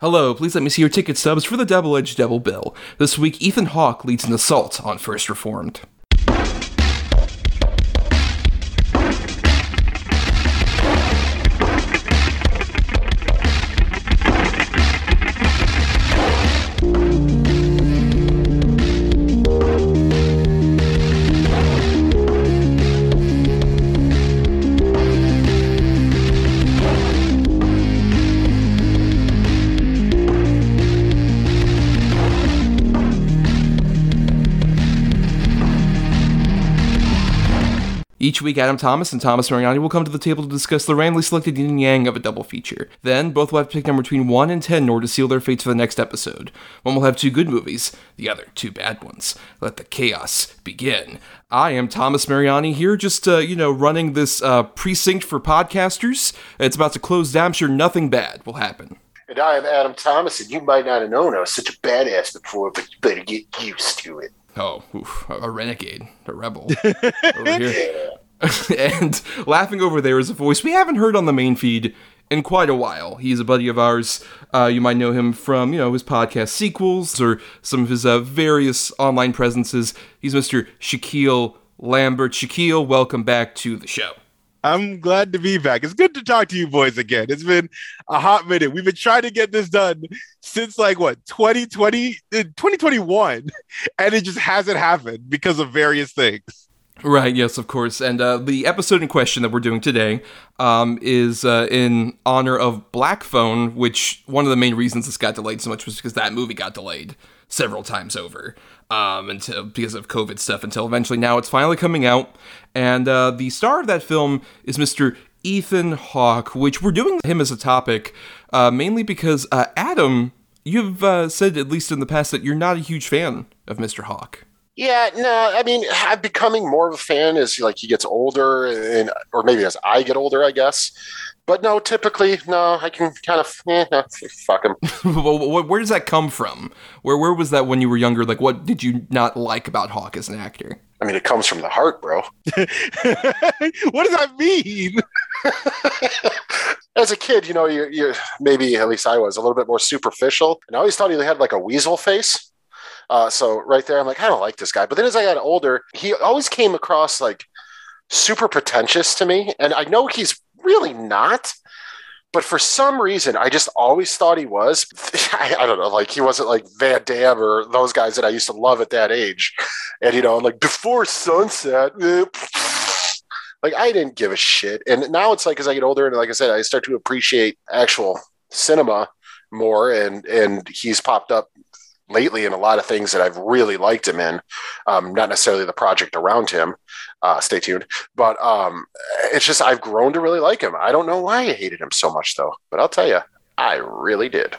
Hello, please let me see your ticket stubs for the Double Edged Double Bill. This week, Ethan Hawke leads an assault on First Reformed. Each week, Adam Thomas and Thomas Mariani will come to the table to discuss the randomly selected yin and yang of a double feature. Then, both will have to pick number between 1 and 10 in order to seal their fates for the next episode. One will have two good movies, the other two bad ones. Let the chaos begin. I am Thomas Mariani here, just, uh, you know, running this uh, precinct for podcasters. It's about to close down. I'm sure nothing bad will happen. And I am Adam Thomas, and you might not have known I was such a badass before, but you better get used to it. Oh, oof, a renegade, a rebel over here. and laughing over there is a voice we haven't heard on the main feed in quite a while. He's a buddy of ours. Uh, you might know him from, you know, his podcast sequels or some of his uh, various online presences. He's Mr. Shakyl Lambert. Shakyl, welcome back to the show. I'm glad to be back. It's good to talk to you boys again. It's been a hot minute. We've been trying to get this done since like what 2020 2021 and it just hasn't happened because of various things. Right, yes, of course. And uh, the episode in question that we're doing today um, is uh, in honor of Black Phone, which one of the main reasons this got delayed so much was because that movie got delayed several times over um, until because of COVID stuff. Until eventually, now it's finally coming out, and uh, the star of that film is Mr. Ethan Hawke, which we're doing him as a topic uh, mainly because uh, Adam, you've uh, said at least in the past that you're not a huge fan of Mr. Hawke. Yeah, no, I mean, I'm becoming more of a fan as like he gets older, and or maybe as I get older, I guess. But no, typically, no, I can kind of eh, no, fuck him. where does that come from? Where where was that when you were younger? Like, what did you not like about Hawke as an actor? I mean, it comes from the heart, bro. what does that mean? As a kid, you know, you're, you're maybe at least I was a little bit more superficial, and I always thought he had like a weasel face. Uh, so right there, I'm like, I don't like this guy. But then as I got older, he always came across like super pretentious to me, and I know he's really not. But for some reason, I just always thought he was. I, I, don't know, like he wasn't like Van Damme or those guys that I used to love at that age. And you know, I'm like before sunset, like I didn't give a shit. And now it's like as I get older, and like I said, I start to appreciate actual cinema more. And and he's popped up lately in a lot of things that I've really liked him in. Um, not necessarily the project around him. Uh, stay tuned. But um, it's just I've grown to really like him. I don't know why I hated him so much though, but I'll tell you, I really did.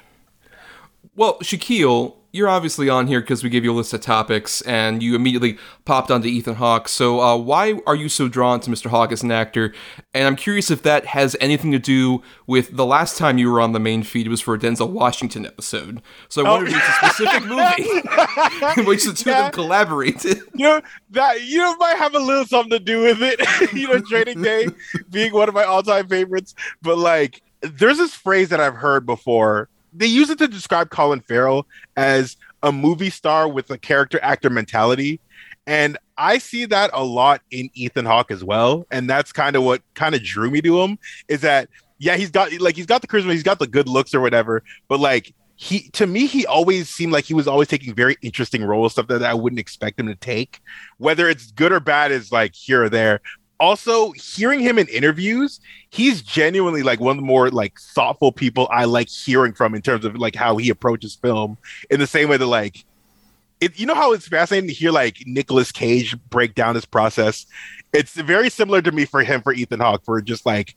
Well, Shakyl, you're obviously on here because we gave you a list of topics, and you immediately popped onto Ethan Hawke. So, uh, why are you so drawn to Mr. Hawke as an actor? And I'm curious if that has anything to do with the last time you were on the main feed was for a Denzel Washington episode. So, I oh. wondered if it's a specific movie in which the two yeah. of them collaborated. You know that you know might have a little something to do with it. you know, Training Day being one of my all-time favorites, but like, there's this phrase that I've heard before they use it to describe Colin Farrell as a movie star with a character actor mentality. And I see that a lot in Ethan Hawke as well. And that's kind of what kind of drew me to him is that, yeah, he's got like, he's got the charisma, he's got the good looks or whatever. But like, he, to me, he always seemed like he was always taking very interesting roles, stuff that I wouldn't expect him to take. Whether it's good or bad is like here or there also hearing him in interviews he's genuinely like one of the more like thoughtful people i like hearing from in terms of like how he approaches film in the same way that like it, you know how it's fascinating to hear like Nicolas Cage break down this process. It's very similar to me for him for Ethan Hawke for just like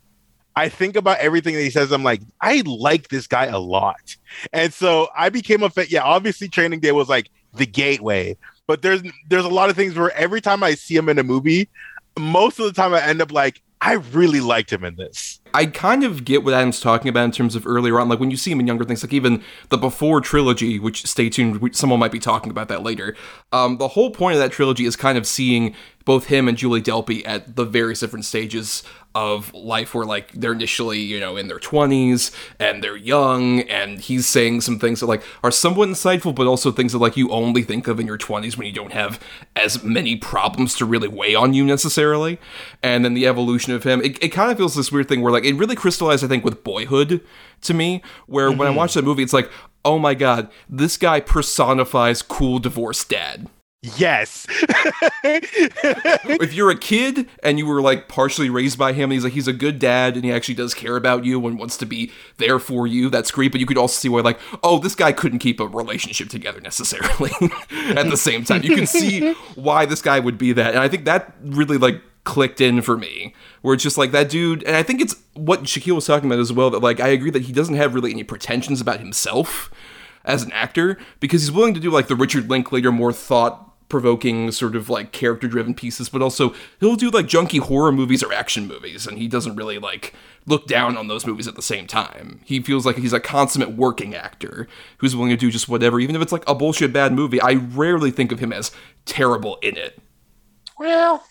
I think about everything that he says. I'm like, I like this guy a lot, and so I became a fan. Yeah, obviously, Training Day was like the gateway, but there's there's a lot of things where every time I see him in a movie, most of the time I end up like, I really liked him in this. I kind of get what Adam's talking about in terms of earlier on, like when you see him in younger things, like even the Before trilogy, which stay tuned, someone might be talking about that later. Um, the whole point of that trilogy is kind of seeing both him and Julie Delpy at the various different stages of life where like they're initially you know in their 20s and they're young and he's saying some things that like are somewhat insightful but also things that like you only think of in your 20s when you don't have as many problems to really weigh on you necessarily and then the evolution of him it, it kind of feels this weird thing where like it really crystallized i think with boyhood to me where mm-hmm. when i mm-hmm. watch that movie it's like oh my god this guy personifies cool divorced dad Yes. if you're a kid and you were like partially raised by him, and he's like he's a good dad and he actually does care about you and wants to be there for you. That's great. But you could also see why like, oh, this guy couldn't keep a relationship together necessarily at the same time. You can see why this guy would be that, and I think that really like clicked in for me where it's just like that dude and i think it's what shakyl was talking about as well that like i agree that he doesn't have really any pretensions about himself as an actor because he's willing to do like the richard linklater more thought provoking sort of like character driven pieces, but also he'll do like junky horror movies or action movies, and he doesn't really like look down on those movies at the same time. He feels like he's a consummate working actor who's willing to do just whatever, even if it's like a bullshit bad movie. I rarely think of him as terrible in it. Well,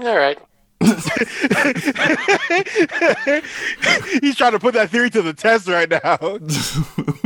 all right. He's trying to put that theory to the test right now.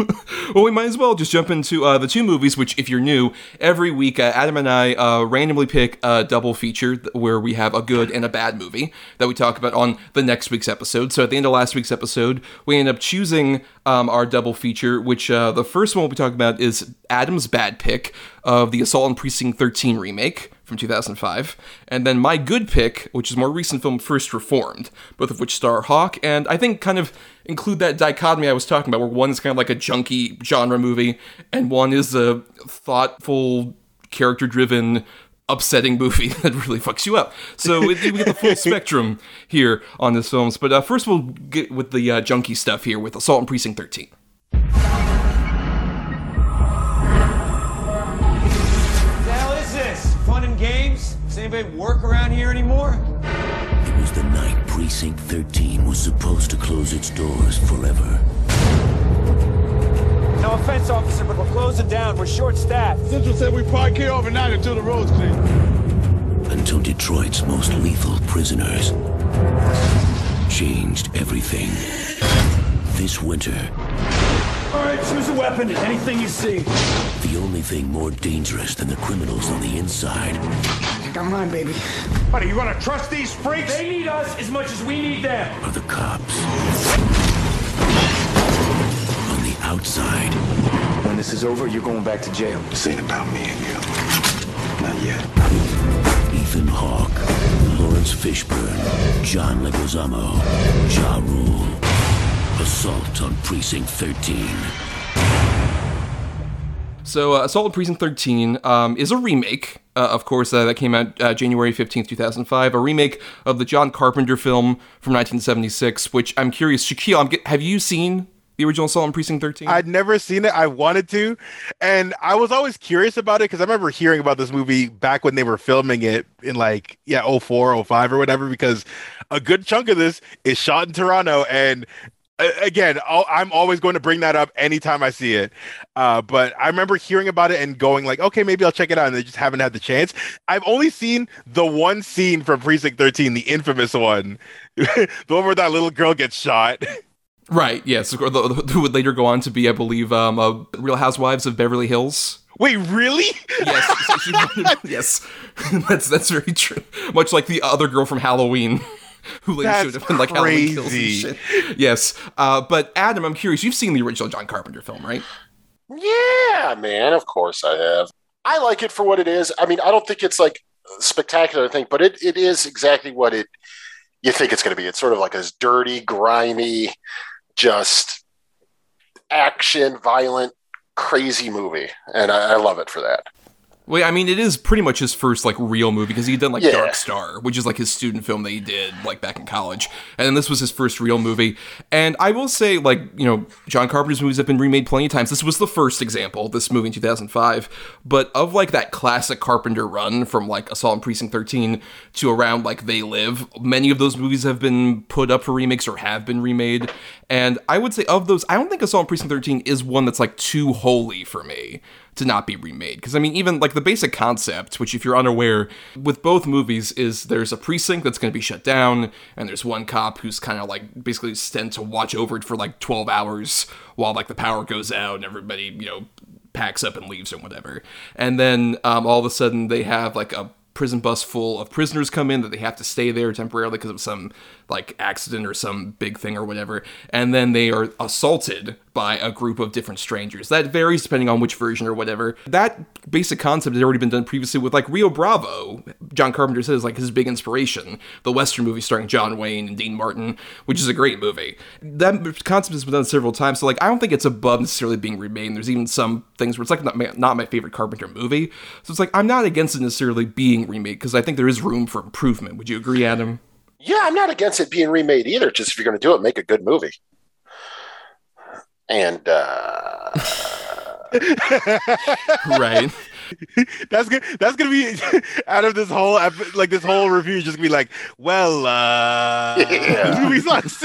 well, we might as well just jump into uh, the two movies, which, if you're new, every week uh, Adam and I uh, randomly pick a double feature where we have a good and a bad movie that we talk about on the next week's episode. So at the end of last week's episode, we end up choosing um, our double feature, which uh, the first one we'll be talking about is Adam's bad pick of the Assault on Precinct 13 remake from 2005, and then my good pick, which is more recent film First Reformed, both of which star Hawke, and I think kind of include that dichotomy I was talking about, where one is kind of like a junky genre movie, and one is a thoughtful, character driven, upsetting movie that really fucks you up. So we get the full spectrum here on this films. But uh, first, we'll get with the uh, junky stuff here with Assault on Precinct 13. fun and games same anybody work around Precinct 13 was supposed to close its doors forever. No offense, officer, but we're closing down. We're short-staffed. Central said we park here overnight until the road's clear. Until Detroit's most lethal prisoners changed everything. This winter, all right, choose a weapon. Anything you see. The only thing more dangerous than the criminals on the inside. Come on, baby. What, are you gonna trust these freaks? They need us as much as we need them. Are the cops. On the outside. When this is over, you're going back to jail. This ain't about me and you. Not yet. Ethan Hawke, Laurence Fishburne, John Leguizamo, Ja Rule. Assault on Precinct 13. So, uh, Assault on Precinct 13 um, is a remake, uh, of course, uh, that came out uh, January 15th, 2005. A remake of the John Carpenter film from 1976, which I'm curious, Shakyl, I'm, have you seen the original Assault on Precinct 13? I'd never seen it. I wanted to. And I was always curious about it because I remember hearing about this movie back when they were filming it in like, yeah, 04, 05 or whatever, because a good chunk of this is shot in Toronto. And again, I'm always going to bring that up anytime I see it. Uh, but I remember hearing about it and going like, okay, maybe I'll check it out, and they just haven't had the chance. I've only seen the one scene from Precinct 13, the infamous one, the one where that little girl gets shot. Right. Yes. Who would later go on to be, I believe, um, uh, Real Housewives of Beverly Hills. Wait, really? Yes. yes. that's that's very true. Much like the other girl from Halloween. who later That's showed up in like crazy. Halloween Kills and shit. Yes, uh, but Adam, I'm curious. You've seen the original John Carpenter film, right? Yeah, man. Of course I have. I like it for what it is. I mean, I don't think it's like spectacular thing, but it, it is exactly what it you think it's going to be. It's sort of like this dirty, grimy, just action, violent, crazy movie, and I, I love it for that. Well, I mean, it is pretty much his first like real movie because he had done like yeah. Dark Star, which is like his student film that he did like back in college, and then this was his first real movie. And I will say, like you know, John Carpenter's movies have been remade plenty of times. This was the first example, this movie in 2005. But of like that classic Carpenter run from like Assault on Precinct 13 to around like They Live, many of those movies have been put up for remakes or have been remade. And I would say of those, I don't think Assault on Precinct 13 is one that's like too holy for me to not be remade. Because I mean, even like the basic concept, which if you're unaware, with both movies, is there's a precinct that's going to be shut down, and there's one cop who's kind of like basically sent to watch over it for like 12 hours while like the power goes out and everybody you know packs up and leaves or whatever. And then um, all of a sudden they have like a prison bus full of prisoners come in that they have to stay there temporarily because of some like accident or some big thing or whatever and then they are assaulted by a group of different strangers. That varies depending on which version or whatever. That basic concept had already been done previously with like rio bravo. John carpenter says like his big inspiration the western movie starring john wayne and dean martin which is a great movie. That concept has been done several times so like i don't think it's above necessarily being remade. There's even some things where it's like not my, not my favorite carpenter movie. So it's like i'm not against it necessarily being remade because i think there is room for improvement. Would you agree adam Yeah, I'm not against it being remade either. Just if you're going to do it, make a good movie. And uh, right That's good. That's gonna be out of this whole ep- like this whole review. is Just gonna be like, well, uh, Yeah. this movie sucks.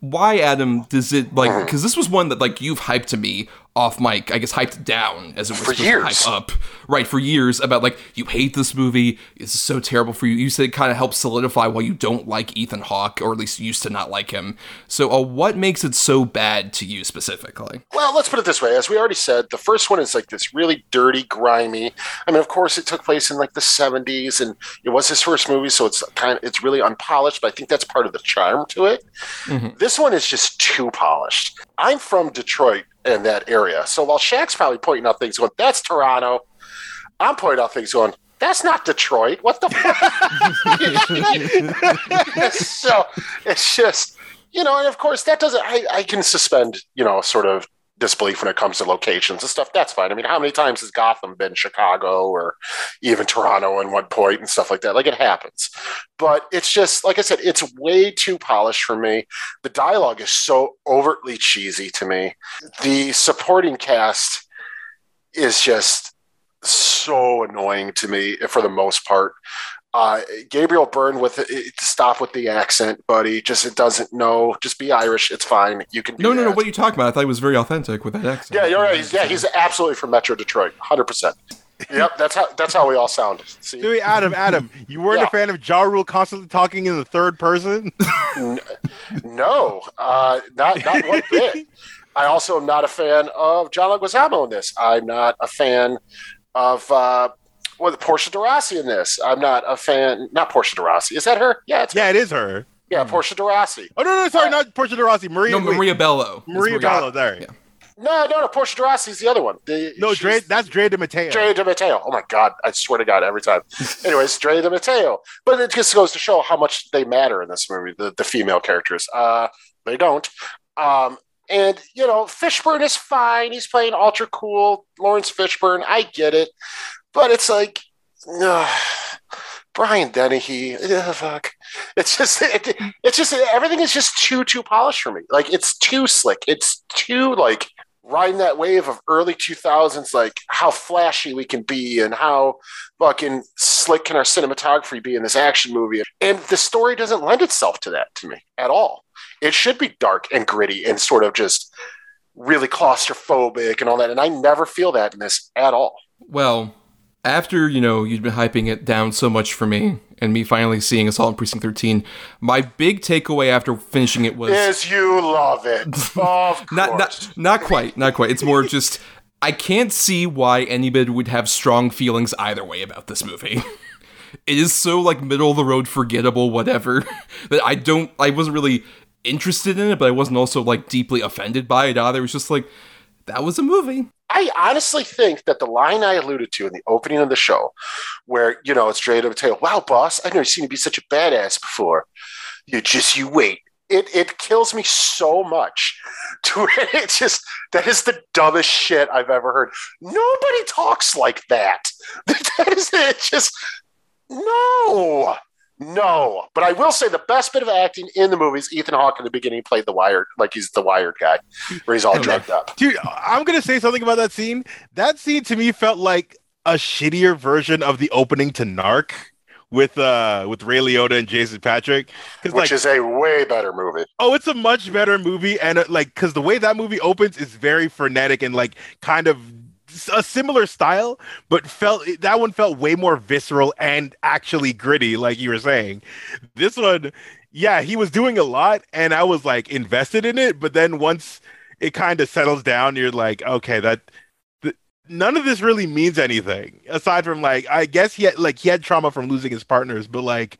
why adam does it like because this was one that like you've hyped to me off mic i guess hyped down as it was For years. up right for years about like you hate this movie it's so terrible for you you said it kind of helps solidify why you don't like ethan hawke or at least used to not like him so uh, what makes it so bad to you specifically well, let's put it this way. As we already said, the first one is like this really dirty, grimy. I mean, of course, it took place in like the 70s, and it was his first movie, so it's kind of it's really unpolished. But I think that's part of the charm to it. Mhm. This one is just too polished. I'm from Detroit and that area, so while Shaq's probably pointing out things, going, "That's Toronto," I'm pointing out things, going, "That's not Detroit." What the fuck? so it's just you know, and of course that doesn't. I, I can suspend you know sort of disbelief when it comes to locations and stuff. That's fine. I mean, how many times has Gotham been Chicago or even Toronto at one point and stuff like that? Like it happens, but it's just like I said, it's way too polished for me. The dialogue is so overtly cheesy to me. The supporting cast is just so annoying to me for the most part. Uh, Gabriel Byrne with it, stop with the accent, buddy. Just it doesn't know. Just be Irish. It's fine. You can. Do no no no what are you talking about i thought it was very authentic with that accent Yeah, you're right. He's, yeah, he's absolutely from Metro Detroit, hundred percent. Yep, that's how that's how we all sound. See, Dude, Adam, Adam, you weren't Yeah. a fan of Ja Rule constantly talking in the third person. no, uh, not not one bit. I also am not a fan of John Leguizamo in this. I'm not a fan of uh, what Portia de Rossi in this. I'm not a fan. Not Portia de Rossi. Is that her? Yeah, it's yeah, it is her. yeah, Portia de Rossi. Oh no, no, sorry, not Portia de Rossi. Maria. no maria bello It's Maria Bello. There. Yeah. No, no, no. Portia de Rossi is the other one. The, No, Dre. That's Dre de Matteo. Dre de Matteo. Oh my God, I swear to God, every time. Anyways, Dre de Matteo. But it just goes to show how much they matter in this movie, the, the female characters. Uh, they don't. Um, and, you know, Fishburne is fine. He's playing ultra cool. Laurence Fishburne, I get it. But it's like, uh, Brian Dennehy, ugh, fuck. It's just, it, it's just, everything is just too, too polished for me. Like, it's too slick. It's too, like, riding that wave of early 2000s, like how flashy we can be and how fucking slick can our cinematography be in this action movie. And the story doesn't lend itself to that to me at all. It should be dark and gritty and sort of just really claustrophobic and all that. And I never feel that in this at all. Well, after, you know, you'd been hyping it down so much for me and me finally seeing Assault on Precinct 13, my big takeaway after finishing it was Is you love it. Of course. not not not quite, not quite. It's more just I can't see why anybody would have strong feelings either way about this movie. It is so like middle of the road forgettable whatever that I don't I wasn't really interested in it, but I wasn't also like deeply offended by it either. It was just like that was a movie. I honestly think that the line I alluded to in the opening of the show, where you know it's Dre to tell, "Wow, boss, I've never seen you be such a badass before." You just you wait. It it kills me so much. To it just that is the dumbest shit I've ever heard. Nobody talks like that. That is it. Just no. No, but I will say the best bit of acting in the movie is Ethan Hawke in the beginning played the wired, like he's the wired guy, where he's all drugged up. Dude, I'm gonna say something about that scene. That scene to me felt like a shittier version of the opening to Narc, with uh with Ray Liotta and Jason Patric. Which like, is a way better movie. oh, it's a much better movie, and uh, like because the way that movie opens is very frenetic and like kind of a similar style, but felt that one felt way more visceral and actually gritty, like you were saying. This one, yeah, he was doing a lot, and I was like invested in it, but then once it kind of settles down, you're like, okay, that th- none of this really means anything aside from like I guess he had like he had trauma from losing his partners, but like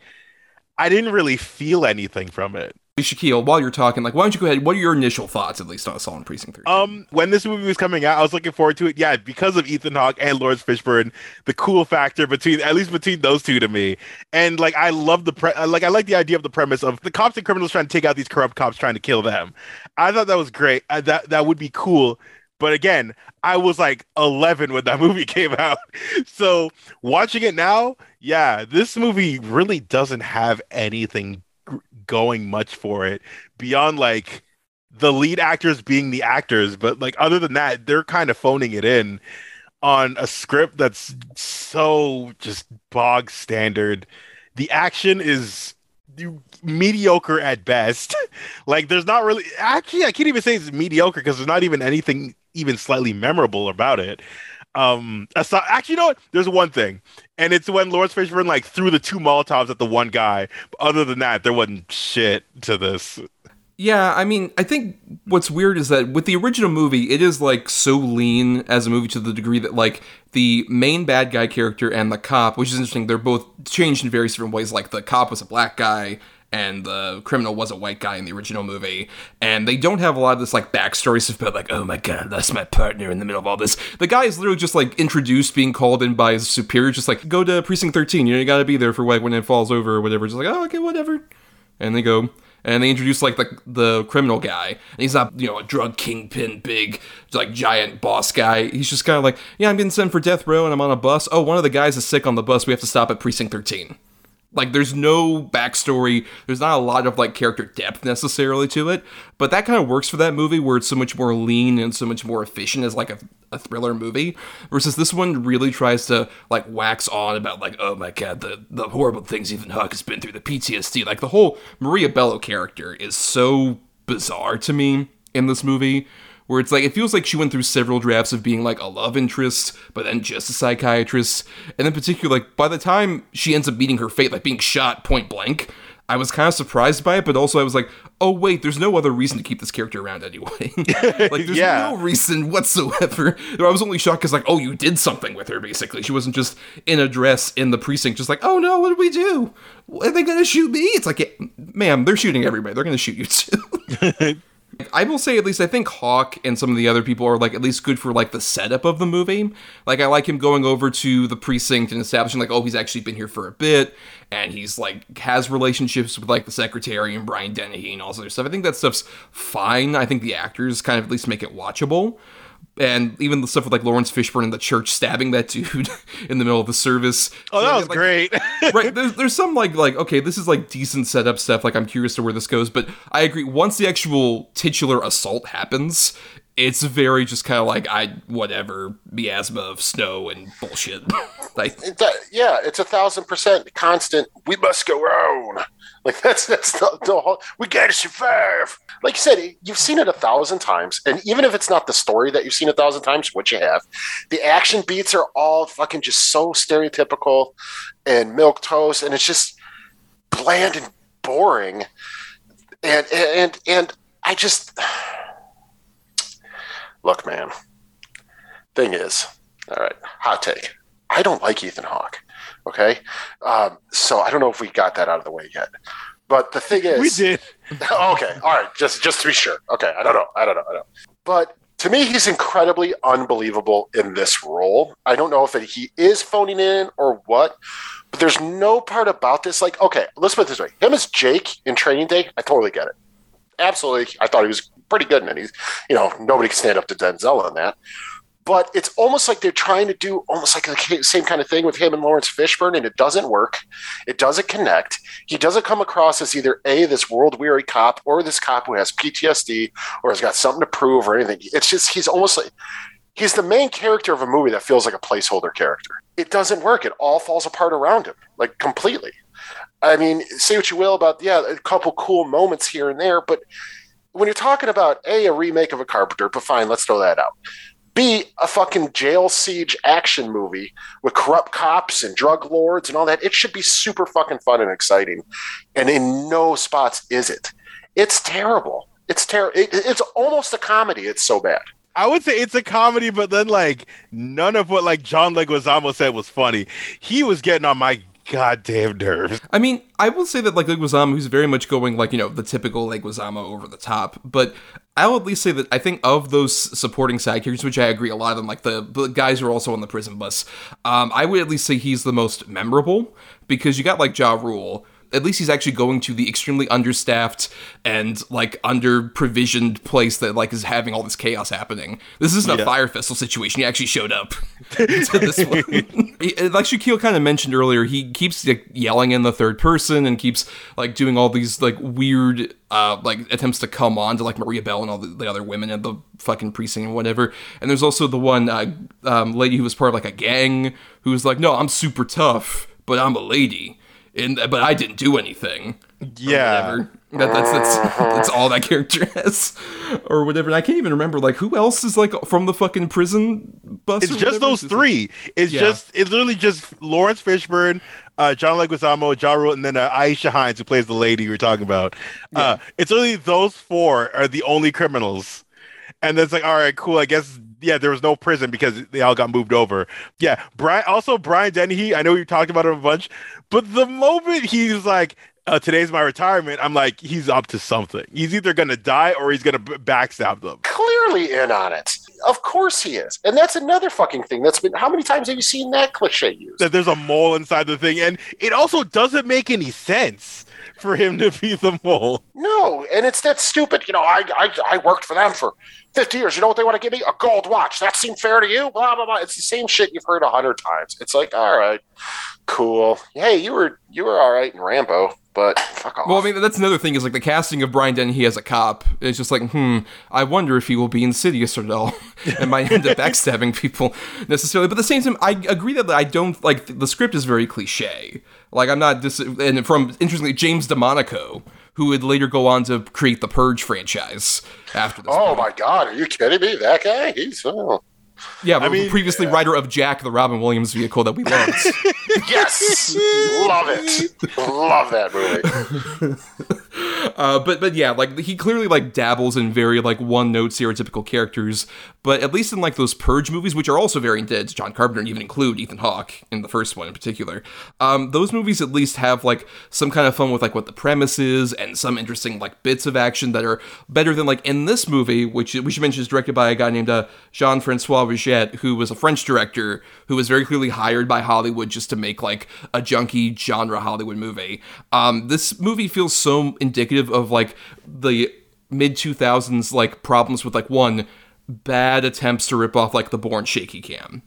I didn't really feel anything from it. Shakyl, while you're talking, like, why don't you go ahead? What are your initial thoughts, at least, on Assault on Precinct 3? Um, when this movie was coming out, I was looking forward to it. Yeah, because of Ethan Hawke and Laurence Fishburne, the cool factor between at least between those two to me, and like I love the pre- like I like the idea of the premise of the cops and criminals trying to take out these corrupt cops trying to kill them. I thought that was great. I, that that would be cool. But again, I was like 11 when that movie came out. So watching it now, yeah, this movie really doesn't have anything going much for it beyond like the lead actors being the actors, but like other than that, they're kind of phoning it in on a script that's so just bog standard. The action is mediocre at best. like there's not really actually I can't even say it's mediocre because there's not even anything even slightly memorable about it. Um aside, actually you know what? There's one thing. And it's when Laurence Fishburne like threw the two Molotovs at the one guy. But other than that, there wasn't shit to this. Yeah, I mean, I think what's weird is that with the original movie, it is like so lean as a movie to the degree that like the main bad guy character and the cop, which is interesting, they're both changed in various different ways. Like the cop was a black guy and the criminal was a white guy in the original movie. And they don't have a lot of this like backstory stuff about like, oh my god, that's my partner in the middle of all this. The guy is literally just like introduced being called in by his superior, just like go to precinct 13, you know, you gotta be there for like when it falls over or whatever. Just like, oh okay, whatever. And they go and they introduce like the the criminal guy, and he's not you know a drug kingpin, big like giant boss guy. He's just kind of like, yeah, I'm getting sent for death row, and I'm on a bus. Oh, one of the guys is sick on the bus. We have to stop at precinct 13. Like, there's no backstory. There's not a lot of like character depth necessarily to it, but that kind of works for that movie where it's so much more lean and so much more efficient as like a, a thriller movie. Versus this one really tries to like wax on about like, oh my god, the the horrible things Ethan Hawke has been through, the PTSD. Like the whole Maria Bello character is so bizarre to me in this movie where it's like it feels like she went through several drafts of being like a love interest, but then just a psychiatrist, and in particular, like by the time she ends up meeting her fate, like being shot point blank, I was kind of surprised by it, but also I was like, oh wait, there's no other reason to keep this character around anyway. like there's Yeah. no reason whatsoever. I was only shocked because like, oh, you did something with her basically. She wasn't just in a dress in the precinct, just like, oh no, what did we do? Are they gonna shoot me? It's like, yeah, ma'am, they're shooting everybody. They're gonna shoot you too. I will say at least I think Hawke and some of the other people are like at least good for like the setup of the movie. Like I like him going over to the precinct and establishing like oh he's actually been here for a bit and he's like has relationships with like the secretary and Brian Dennehy and all this other stuff. I think that stuff's fine. I think the actors kind of at least make it watchable. And even the stuff with like Laurence Fishburne in the church stabbing that dude in the middle of the service. Oh, that was Like, great. right there's, there's some like like okay this is like decent setup stuff like i'm curious to where this goes but i agree once the actual titular assault happens it's very just kind of like i whatever miasma of snow and bullshit like yeah, it's a thousand percent constant. We must go on. Like that's that's the, the whole. We gotta survive. Like you said, you've seen it a thousand times, and even if it's not the story that you've seen a thousand times, which you have, the action beats are all fucking just so stereotypical and milk toast, and it's just bland and boring. And and and I just look, man. Thing is, all right, hot take. I don't like Ethan Hawke. Okay, um, so I don't know if we got that out of the way yet. But the thing is, we did. okay, all right, just just to be sure. Okay, I don't know, I don't know, I don't know. But to me, he's incredibly unbelievable in this role. I don't know if it, he is phoning in or what, but there's no part about this. Like, okay, let's put it this way: him as Jake in Training Day, I totally get it. Absolutely, I thought he was pretty good in it. He's, you know, nobody can stand up to Denzel on that. But it's almost like they're trying to do almost like the same kind of thing with him and Laurence Fishburne, and it doesn't work. It doesn't connect. He doesn't come across as either a this world weary cop or this cop who has PTSD or has got something to prove or anything. It's just he's almost like he's the main character of a movie that feels like a placeholder character. It doesn't work. It all falls apart around him, like completely. I mean, say what you will about yeah, a couple cool moments here and there, but when you're talking about a a remake of a Carpenter, but fine, let's throw that out. B a fucking jail siege action movie with corrupt cops and drug lords and all that. It should be super fucking fun and exciting, and in no spots is it. It's terrible. It's terrible. It, it's almost a comedy. It's so bad. I would say it's a comedy, but then like none of what like John Leguizamo said was funny. He was getting on my goddamn nerves. I mean, I will say that like Leguizamo, who's very much going like you know the typical Leguizamo over the top, but I'll at least say that I think of those supporting side characters, which I agree, a lot of them, like the, the guys who are also on the prison bus, um, I would at least say he's the most memorable because you got like Ja Rule, at least he's actually going to the extremely understaffed and like under provisioned place that like is having all this chaos happening. This isn't a Fyre Festival situation. He actually showed up to this one. Like Shakyl kind of mentioned earlier, he keeps like yelling in the third person and keeps like doing all these like weird uh like attempts to come on to like Maria Bello and all the, the other women in the fucking precinct and whatever. And there's also the one uh, um, lady who was part of like a gang who was like, "No, I'm super tough, but I'm a lady." And but I didn't do anything. Yeah. whatever. That, that's that's that's all that character has, or whatever. And I can't even remember like who else is like from the fucking prison bus. It's just those It's three. It's Yeah. just it's literally just Laurence Fishburne, uh, John Leguizamo, Ja Rule, and then uh, Aisha Hinds, who plays the lady you were talking about. Uh, it's only those four are the only criminals, and then it's like, all right, cool. I guess yeah, there was no prison because they all got moved over. Yeah, Brian. Also, Brian Dennehy. I know we talked about him a bunch, but the moment he's like. Uh, today's my retirement. I'm like, he's up to something. He's either gonna die or he's gonna b- backstab them. Clearly in on it. Of course he is. And that's another fucking thing that's been. How many times have you seen that cliche used? that there's a mole inside the thing, and it also doesn't make any sense for him to be the mole. No, and it's that stupid. You know, I I, I worked for them for fifty years. You know what they want to give me? A gold watch. That seemed fair to you? Blah blah blah. It's the same shit you've heard a hundred times. It's like, all right, cool. Hey, you were you were all right in Rambo, but fuck off. Well, I mean, that's another thing is like the casting of Brian Dennehy as a cop. It's just like, hmm, I wonder if he will be insidious or no, and might end up backstabbing people necessarily. But at the same time, I agree that I don't like the script is very cliche. Like I'm not dis- and from interestingly James DeMonaco, who would later go on to create the Purge franchise after this. oh point. my god, are you kidding me? That guy? He's oh. Yeah, but mean, previously writer of Jack, the Robin Williams vehicle that we loved. yes, love it, love that movie. Uh, but but yeah, like he clearly like dabbles in very like one note stereotypical characters. But at least in like those Purge movies, which are also very to John Carpenter and even include Ethan Hawke in the first one in particular, um, those movies at least have like some kind of fun with like what the premise is and some interesting like bits of action that are better than like in this movie, which we should mention is directed by a guy named uh, Jean Francois Richet, who was a French director who was very clearly hired by Hollywood just to make like a junky genre Hollywood movie. Um, this movie feels so indicative of like the mid 2000s like problems with like one bad attempts to rip off like the Bourne shaky cam.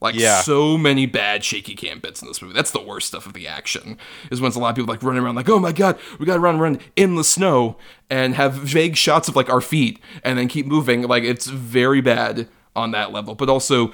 Like Yeah. so many bad shaky cam bits in this movie. That's the worst stuff of the action. Is when it's a lot of people like running around like, oh my god, we gotta run run in the snow and have vague shots of like our feet and then keep moving. Like it's very bad on that level. But also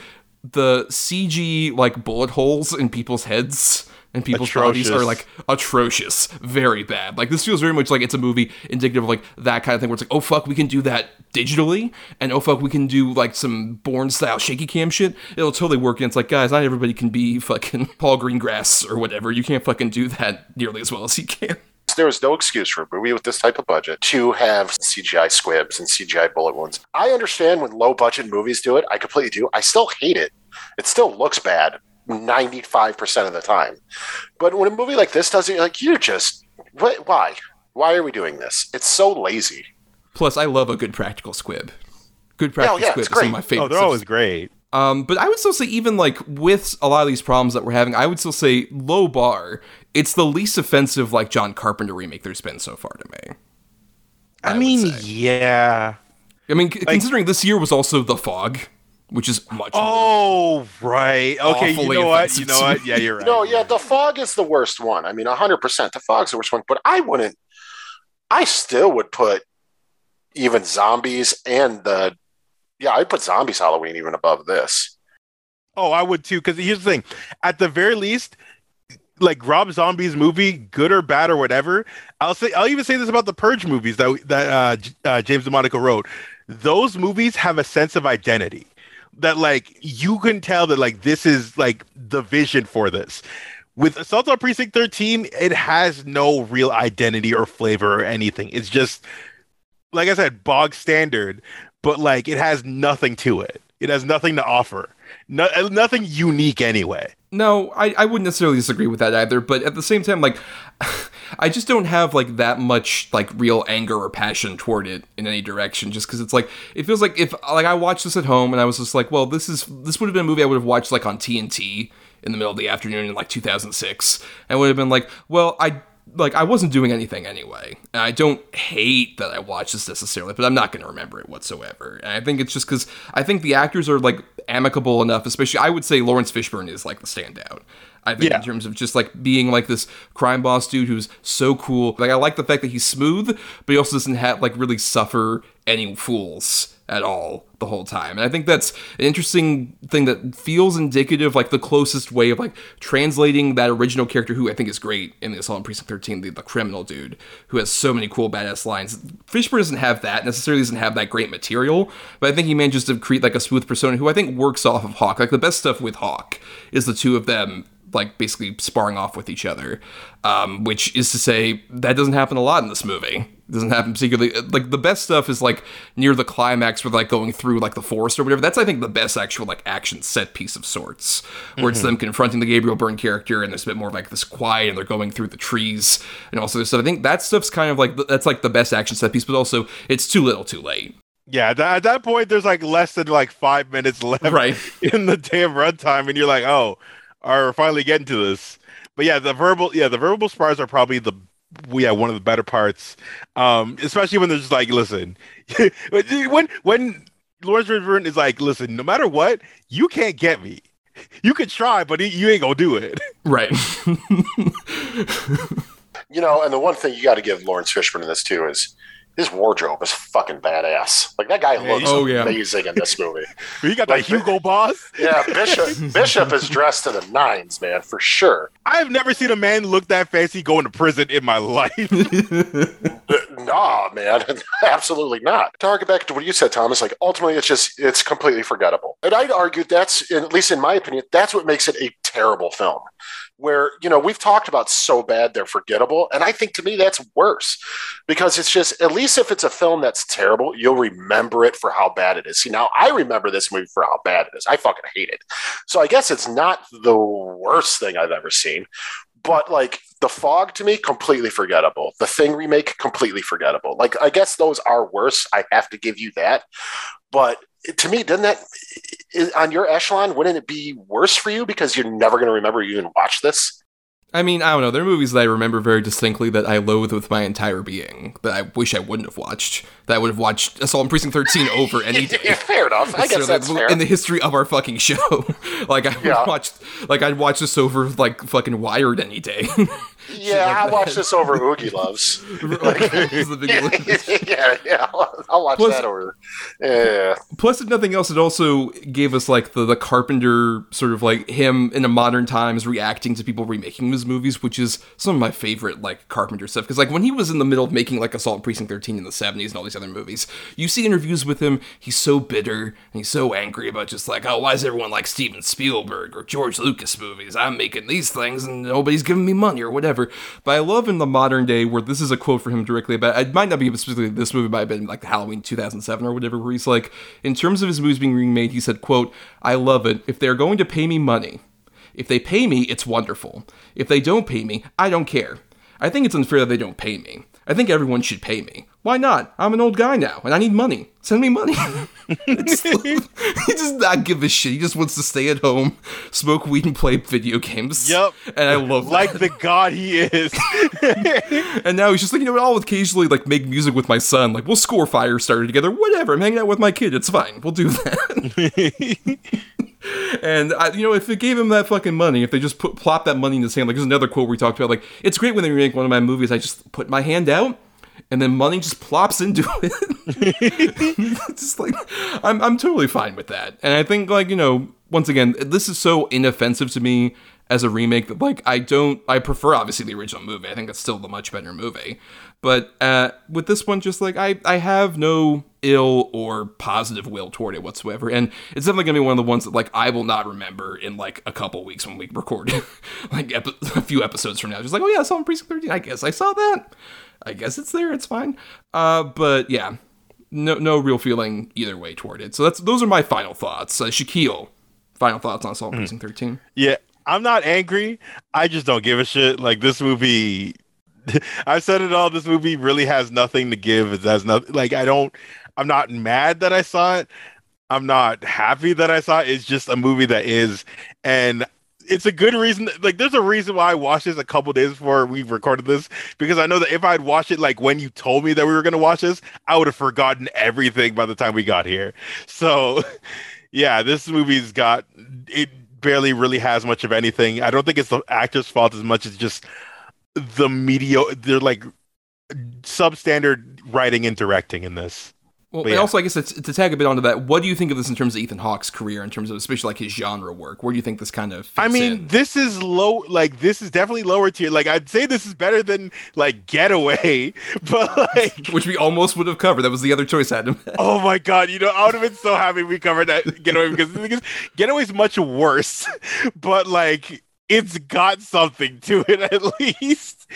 the CG like bullet holes in people's heads and people's bodies are like atrocious, very bad. Like this feels very much like it's a movie indicative of like that kind of thing where it's like, oh fuck, we can do that digitally, and oh fuck, we can do like some Bourne style shaky cam shit. It'll totally work. And it's like, guys, not everybody can be fucking Paul Greengrass or whatever. You can't fucking do that nearly as well as he can. there was no excuse for a movie with this type of budget to have CGI squibs and CGI bullet wounds. I understand when low budget movies do it. I completely do. I still hate it. It still looks bad 95% of the time. But when a movie like this does it, you're like, you're just, what, why? Why are we doing this? It's so lazy. Plus, I love a good practical squib. Good practical yeah, squib it's is some of great. my Oh, favorites. they're always great. Um, but I would still say, even like with a lot of these problems that we're having, I would still say low bar. It's the least offensive like John Carpenter remake there's been so far to me. I, would mean, yeah. I mean, c- considering this year was also the fog, which is much. more- Oh, right. Okay, you Awfully know what? You know what? Yeah, you're right. No, yeah, the fog is the worst one. I mean, 100%. The fog's the worst one. But I wouldn't, I still would put even zombies and the Yeah, I'd put Zombies Halloween even above this. Oh, I would too. Because here's the thing: at the very least, like Rob Zombie's movie, good or bad or whatever. I'll say I'll even say this about the Purge movies that that uh, uh, James DeMonaco wrote. Those movies have a sense of identity that like you can tell that like this is like the vision for this. With Assault on Precinct 13, it has no real identity or flavor or anything. It's just like I said, bog standard, but like it has nothing to it. It has nothing to offer. No, nothing unique anyway. No, I, I wouldn't necessarily disagree with that either, but at the same time, like, I just don't have like that much like real anger or passion toward it in any direction. Just because it's like it feels like if like I watched this at home and I was just like, well, this is this would have been a movie I would have watched like on TNT in the middle of the afternoon in like 2006, and would have been like, well, I like I wasn't doing anything anyway. And I don't hate that I watched this necessarily, but I'm not going to remember it whatsoever. And I think it's just because I think the actors are like amicable enough. Especially, I would say Laurence Fishburne is like the standout. I think Yeah. in terms of just like being like this crime boss dude who's so cool. Like I like the fact that he's smooth, but he also doesn't have like really suffer any fools at all the whole time. And I think that's an interesting thing that feels indicative, like the closest way of like translating that original character who I think is great in the Assault on Precinct 13, the, the criminal dude who has so many cool badass lines. Fishburne doesn't have that, necessarily doesn't have that great material, but I think he manages to create like a smooth persona who I think works off of Hawke. Like the best stuff with Hawke is the two of them like basically sparring off with each other, um, which is to say that doesn't happen a lot in this movie. It doesn't happen particularly like the best stuff is like near the climax where like going through like the forest or whatever. That's I think the best actual like action set piece of sorts, where it's them confronting the Gabriel Byrne character and there's a bit more of like this quiet and they're going through the trees and also this stuff. I think that stuff's kind of like that's like the best action set piece, but also it's too little, too late. Yeah, th- at that point, there's like less than like five minutes left Right. in the damn runtime, and you're like, oh, all right, we're finally getting to this. But yeah, the verbal, yeah, the verbal spars are probably the yeah one of the better parts, um, especially when they're just like, listen, when when Laurence Fishburne is like, listen, no matter what, you can't get me. You could try, but you ain't gonna do it. Right. You know, and the one thing you got to give Laurence Fishburne in this too is his wardrobe is fucking badass. Like that guy looks Oh, yeah. amazing in this movie. You got that Like- Hugo Boss. Yeah, Bishop Bishop is dressed to the nines, man, for sure. I have never seen a man look that fancy going to prison in my life. Uh, Nah, man, absolutely not. To argue back to what you said, Thomas, like ultimately, it's just it's completely forgettable. And I'd argue that's, at least in my opinion, that's what makes it a terrible film. Where you know we've talked about so bad they're forgettable, and I think to me that's worse because it's just at least if it's a film that's terrible, you'll remember it for how bad it is. See, now I remember this movie for how bad it is. I fucking hate it. So I guess it's not the worst thing I've ever seen, but like the fog to me completely forgettable. The thing remake completely forgettable. Like i guess those are worse. I have to give you that. But to me doesn't that on your echelon wouldn't it be worse for you because you're never going to remember you even watch this I mean, I don't know. There are movies that I remember very distinctly that I loathe with my entire being that I wish I wouldn't have watched. That I would have watched Assault on Precinct 13 over any day. yeah, fair enough i guess So that's fair in the history of our fucking show. like I would Yeah. watch, like I'd watch this over like fucking Wired any day. yeah i watched this over oogie loves big one. yeah yeah I'll, I'll watch Plus- that over yeah Plus, if nothing else, it also gave us like the the Carpenter sort of like him in a modern times reacting to people remaking his movies, which is some of my favorite like Carpenter stuff. Because like when he was in the middle of making like Assault on Precinct 13 in the 70s and all these other movies, you see interviews with him. He's so bitter and he's so angry about just like, oh, why is everyone like Steven Spielberg or George Lucas movies? I'm making these things and nobody's giving me money or whatever. But I love in the modern day where this is a quote from him directly about. It might not be specifically this movie, might have been like Halloween 2007 or whatever, where he's like, in terms of his movies being remade, he said, "quote I love it. If they're going to pay me money, if they pay me, it's wonderful. If they don't pay me, I don't care. I think it's unfair that they don't pay me. I think everyone should pay me. Why not? I'm an old guy now, and I need money. Send me money. It's- he does not give a shit. He just wants to stay at home, smoke weed, and play video games. Yep. And I love like that. the god he is. And now he's just like, you know what? I'll occasionally like make music with my son. Like we'll score Firestarter together. Whatever. I'm hanging out with my kid. It's fine. We'll do that. And I, you know, if it gave him that fucking money, if they just put plop that money in his hand, like there's another quote we talked about like it's great when they remake one of my movies. I just put my hand out and then money just plops into it. just like I'm I'm totally fine with that. And I think like, you know, once again, this is so inoffensive to me as a remake that like I don't I prefer obviously the original movie. I think it's still the much better movie. But uh, with this one, just like I, I have no ill or positive will toward it whatsoever, and it's definitely gonna be one of the ones that like I will not remember in like a couple weeks when we record, like epi- a few episodes from now. Just like, oh yeah, I saw in Precinct Thirteen. I guess I saw that. I guess it's there. It's fine. Uh, but yeah, no no real feeling either way toward it. So that's those are my final thoughts. Uh, Shakyl, final thoughts on Assault on Precinct Thirteen. Yeah, I'm not angry. I just don't give a shit. Like this movie, I said it all. This movie really has nothing to give. It has nothing. Like I don't. I'm not mad that I saw it. I'm not happy that I saw it. It's just a movie that is, and it's a good reason. Like there's a reason why I watched this a couple days before we recorded this because I know that if I'd watched it like when you told me that we were gonna watch this, I would have forgotten everything by the time we got here. So, yeah, this movie's got it barely really has much of anything. I don't think it's the actor's fault as much as just the media. They're like substandard writing and directing in this. Well, But and yeah. also, I guess it's, to tag a bit onto that, what do you think of this in terms of Ethan Hawke's career, in terms of especially like his genre work? Where do you think this kind of fits I mean, in? this is low. Like, this is definitely lower tier. Like, I'd say this is better than like Getaway, but like, which we almost would have covered. That was the other choice, Adam. oh my god, you know, I would have been so happy we covered that Getaway because the thing is, Getaway's much worse, but like, it's got something to it at least.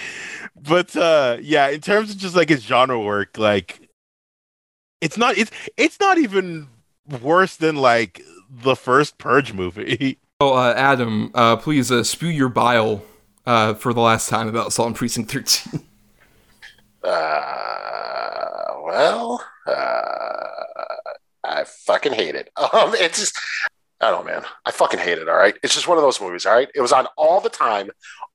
But uh yeah, in terms of just like his genre work, like, it's not. It's it's not even worse than like the first Purge movie. oh, uh, Adam, uh, please uh, spew your bile uh, for the last time about Assault on Precinct 13. Uh, well, uh, I fucking hate it. Um, it's just, I don't know, man. I fucking hate it. All right, it's just one of those movies. All right, it was on all the time,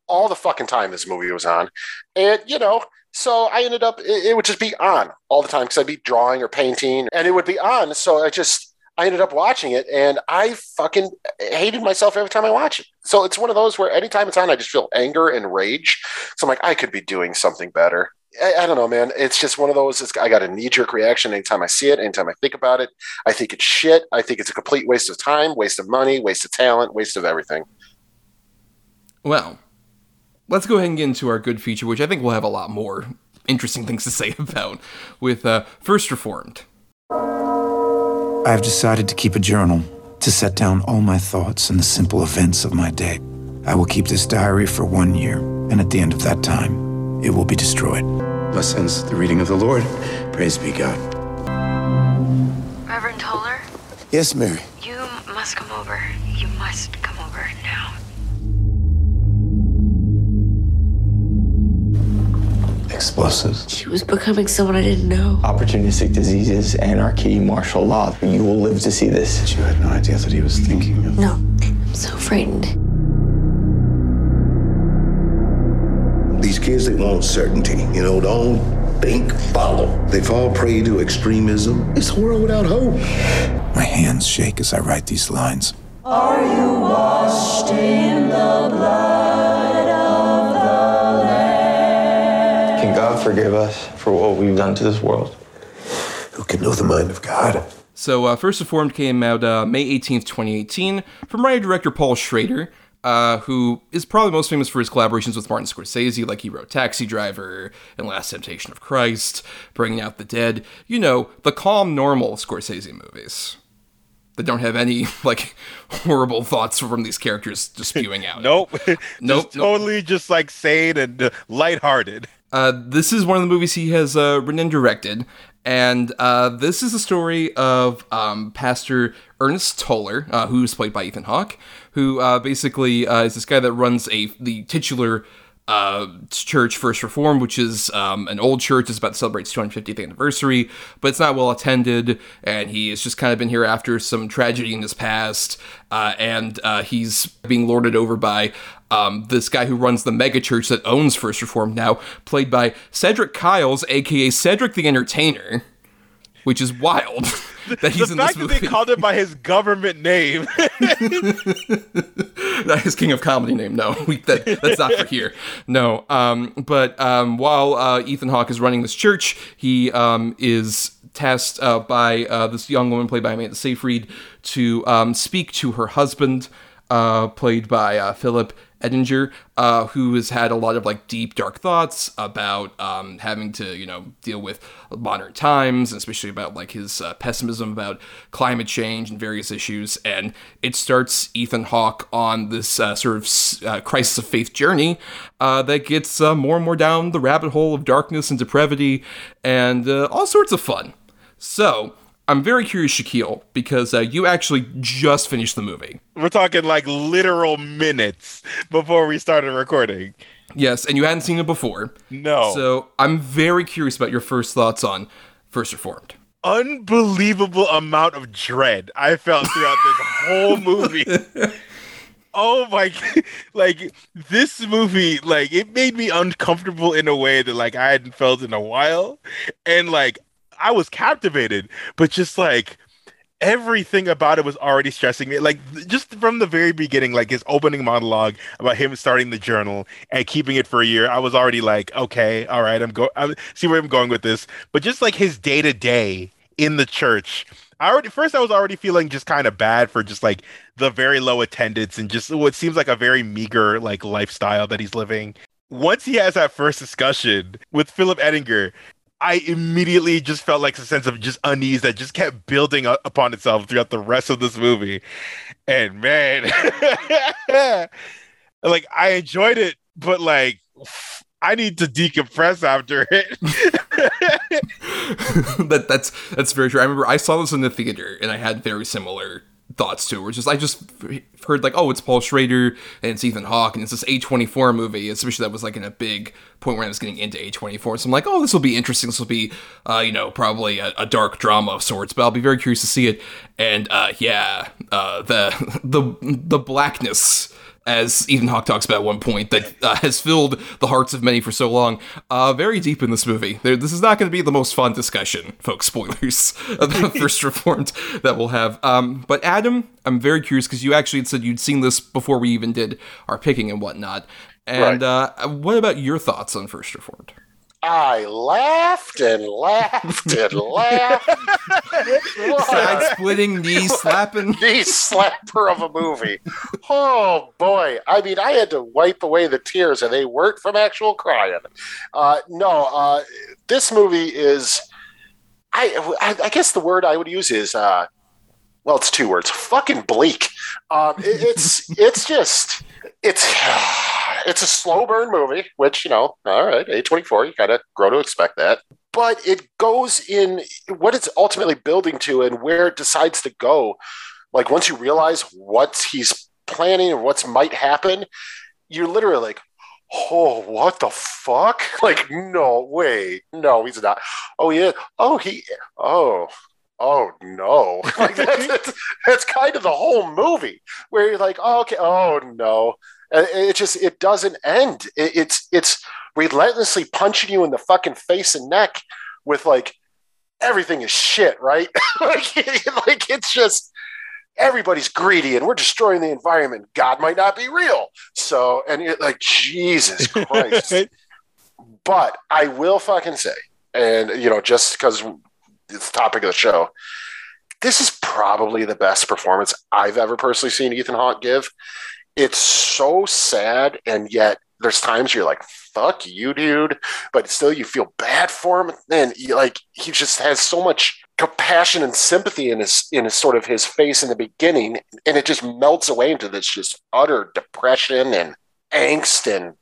all the fucking time. This movie was on, and you know, so I ended up. It, it would just be on all the time because I'd be drawing or painting, and it would be on. So I just. I ended up watching it and I fucking hated myself every time I watch it. So it's one of those where anytime it's on, I just feel anger and rage. So I'm like, I could be doing something better. I, I don't know, man. It's just one of those. I got a knee jerk reaction anytime I see it, anytime I think about it. I think it's shit. I think it's a complete waste of time, waste of money, waste of talent, waste of everything. well, let's go ahead and get into our good feature, which I think we'll have a lot more interesting things to say about with uh, First Reformed. I have decided to keep a journal to set down all my thoughts and the simple events of my day. I will keep this diary for one year, and at the end of that time, it will be destroyed. Thus ends the reading of the Lord. Praise be God. Reverend Toller, Yes, Mary. you must come over. You must come over now. Explosives, She was becoming someone I didn't know. opportunistic diseases, anarchy, martial law. You will live to see this. You had no idea that he was thinking of. No, I'm so frightened. These kids, they want certainty. You know, don't think, follow. They fall prey to extremism. It's a world without hope. My hands shake as I write these lines. Can God forgive us for what we've done to this world? Who can know the mind of God? So, uh, First Reformed came out uh, May 18th, 2018, from writer director Paul Schrader, uh, who is probably most famous for his collaborations with Martin Scorsese, like he wrote Taxi Driver and Last Temptation of Christ, Bringing Out the Dead. You know, the calm, normal Scorsese movies that don't have any, like, horrible thoughts from these characters just spewing out. Nope. Nope, just nope. totally just like sane and uh, lighthearted. Uh, this is one of the movies he has uh, written and directed, and uh, this is the story of um, Pastor Ernest Toller, uh, who is played by Ethan Hawke, who uh, basically uh, is this guy that runs a the titular church First Reform, which is um, an old church. It's about to celebrate its 250th anniversary, but it's not well attended, and he has just kind of been here after some tragedy in his past, and he's being lorded over by um, this guy who runs the megachurch that owns First Reformed now, played by Cedric Kyles, aka Cedric the Entertainer, which is wild that he's the in fact this that they movie. called him by his government name. not his King of Comedy name. No, we, that, that's not for here. No. Um, but um, while uh, Ethan Hawke is running this church, he um, is tasked uh, by uh, this young woman played by Amanda Seyfried to um, speak to her husband, uh, played by uh, Philip Ettinger, uh, who has had a lot of like deep, dark thoughts about um, having to, you know, deal with modern times, especially about like his uh, pessimism about climate change and various issues. And it starts Ethan Hawke on this uh, sort of uh, crisis of faith journey uh, that gets uh, more and more down the rabbit hole of darkness and depravity and all sorts of fun. So, I'm very curious, Shakyl, because uh, you actually just finished the movie. We're talking like literal minutes before we started recording. Yes, and you hadn't seen it before. No. So I'm very curious about your first thoughts on First Reformed. Unbelievable amount of dread I felt throughout this whole movie. oh my like this movie like it made me uncomfortable in a way that like i hadn't felt in a while and like I was captivated, but just like everything about it was already stressing me. Like just from the very beginning, like his opening monologue about him starting the journal and keeping it for a year, I was already like, okay, all right, I'm going. See where I'm going with this. But just like his day to day in the church. I already first I was already feeling just kind of bad for just like the very low attendance and just what seems like a very meager like lifestyle that he's living. Once he has that first discussion with Philip Ettinger, I immediately just felt like a sense of just unease that just kept building up upon itself throughout the rest of this movie. And man, like I enjoyed it, but like I need to decompress after it. that that's that's very true. I remember I saw this in the theater and I had very similar thoughts to, which is I just heard like, oh, it's Paul Schrader and it's Ethan Hawke and it's this A24 movie, especially that was like in a big point where I was getting into A24. So I'm like, oh, this will be interesting. This will be, uh, you know, probably a, a, dark drama of sorts, but I'll be very curious to see it. And uh, yeah, uh, the the the blackness as Ethan Hawke talks about at one point, that uh, has filled the hearts of many for so long, uh, very deep in this movie. There, this is not going to be the most fun discussion, folks. Spoilers of first Reformed that we'll have. Um, but Adam, I'm very curious because you actually said you'd seen this before we even did our picking and whatnot. And right. uh, what about your thoughts on First Reformed? I laughed and laughed and laughed. Side splitting, knee slapping. knee slapper of a movie. Oh boy. I mean, I had to wipe away the tears and they weren't from actual crying. Uh, no, uh, this movie is, I, I guess the word I would use is, uh, well, it's two words fucking bleak. Um, it, it's, it's just, it's it's a slow burn movie, which you know, all right, A twenty four, you kind of grow to expect that. But it goes in what it's ultimately building to and where it decides to go. Like once you realize what he's planning and what's might happen, you're literally like, oh, what the fuck? Like, no way, no, he's not. Oh yeah, oh he, oh, oh no like that's, that's, that's, kind of the whole movie where you're like oh, okay oh no it just it doesn't end. it's it's relentlessly punching you in the fucking face and neck with like everything is shit, right? like, like it's just everybody's greedy and we're destroying the environment. God might not be real. So and it, like Jesus Christ. but I will fucking say, and you know, just because it's the topic of the show, this is probably the best performance I've ever personally seen Ethan Hawke give it's so sad and yet there's times you're like fuck you dude but still you feel bad for him and you, like he just has so much compassion and sympathy in his in his sort of his face in the beginning and it just melts away into this just utter depression and angst and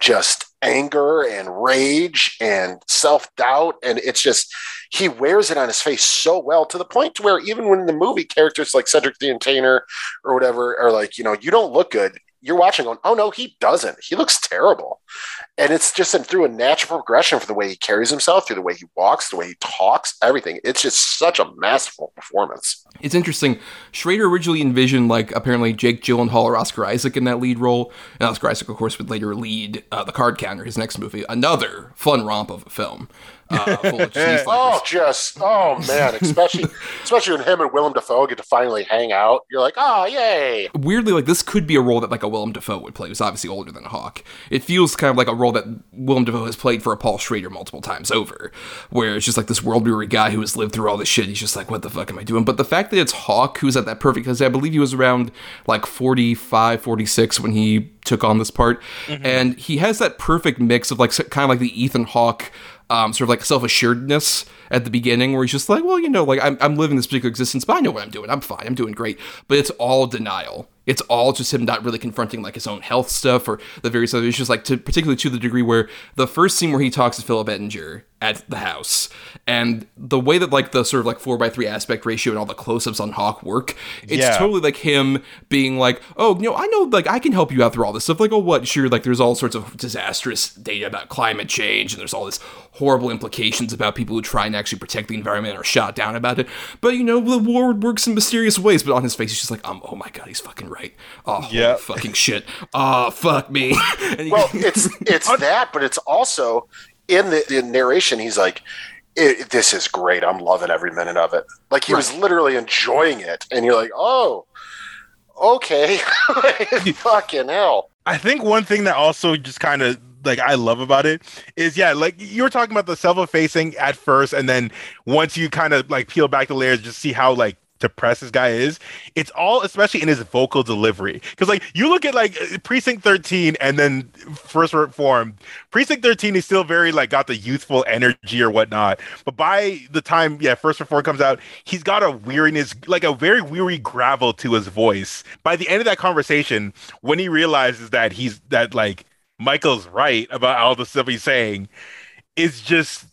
just anger and rage and self-doubt and it's just he wears it on his face so well to the point to where even when the movie characters like Cedric the Entertainer or whatever are like, you know, you don't look good. You're watching going, oh no, he doesn't. He looks terrible. And it's just through a natural progression for the way he carries himself, through the way he walks, the way he talks, everything. It's just such a masterful performance. It's interesting. Schrader originally envisioned like apparently Jake Gyllenhaal or Oscar Isaac in that lead role, and Oscar Isaac, of course, would later lead uh, The Card Counter, his next movie, another fun romp of a film. Uh, full of cheese Oh, just oh man, especially especially when him and Willem Dafoe get to finally hang out. You're like, oh yay! weirdly like this could be a role that like a Willem Dafoe would play. He's obviously older than Hawke. It feels kind of like a role that Willem Dafoe has played for a Paul Schrader multiple times over, where it's just like this world weary guy who has lived through all this shit. He's just like, what the fuck am I doing? But the fact that it's Hawke who's at that perfect because I believe he was around like 45, 46 when he took on this part, and he has that perfect mix of like kind of like the Ethan Hawke. Um, sort of like self assuredness at the beginning, where he's just like, well, you know, like I'm, I'm living this particular existence, but I know what I'm doing. I'm fine. I'm doing great. But it's all denial. It's all just him not really confronting like his own health stuff or the various other issues, like to particularly to the degree where the first scene where he talks to Philip Ettinger at the house and the way that like the sort of like four by three aspect ratio and all the close-ups on Hawke work, it's Yeah. totally like him being like, oh, you know, I know like I can help you out through all this stuff. Like, oh, what? Sure, like there's all sorts of disastrous data about climate change and there's all this horrible implications about people who try and actually protect the environment and are shot down about it. But you know, the war works in mysterious ways. But on his face, he's just like, um, oh my god, he's fucking right. Oh, Yeah. fucking shit. Oh, fuck me. Well, it's it's that, but it's also in the, the narration. He's like, it, "This is great. I'm loving every minute of it." Like he was literally enjoying it, and you're like, "Oh, okay, fucking hell." I think one thing that also just kind of like I love about it is yeah, like you were talking about the self-effacing at first, and then once you kind of like peel back the layers, just see how like depressed this guy is. It's all especially in his vocal delivery because like you look at like Precinct 13 and then First Reform. Precinct 13 is still very like got the youthful energy or whatnot, but by the time yeah First Reform comes out, he's got a weariness like a very weary gravel to his voice. By the end of that conversation, when he realizes that he's that like Michael's right about all the stuff he's saying, it's just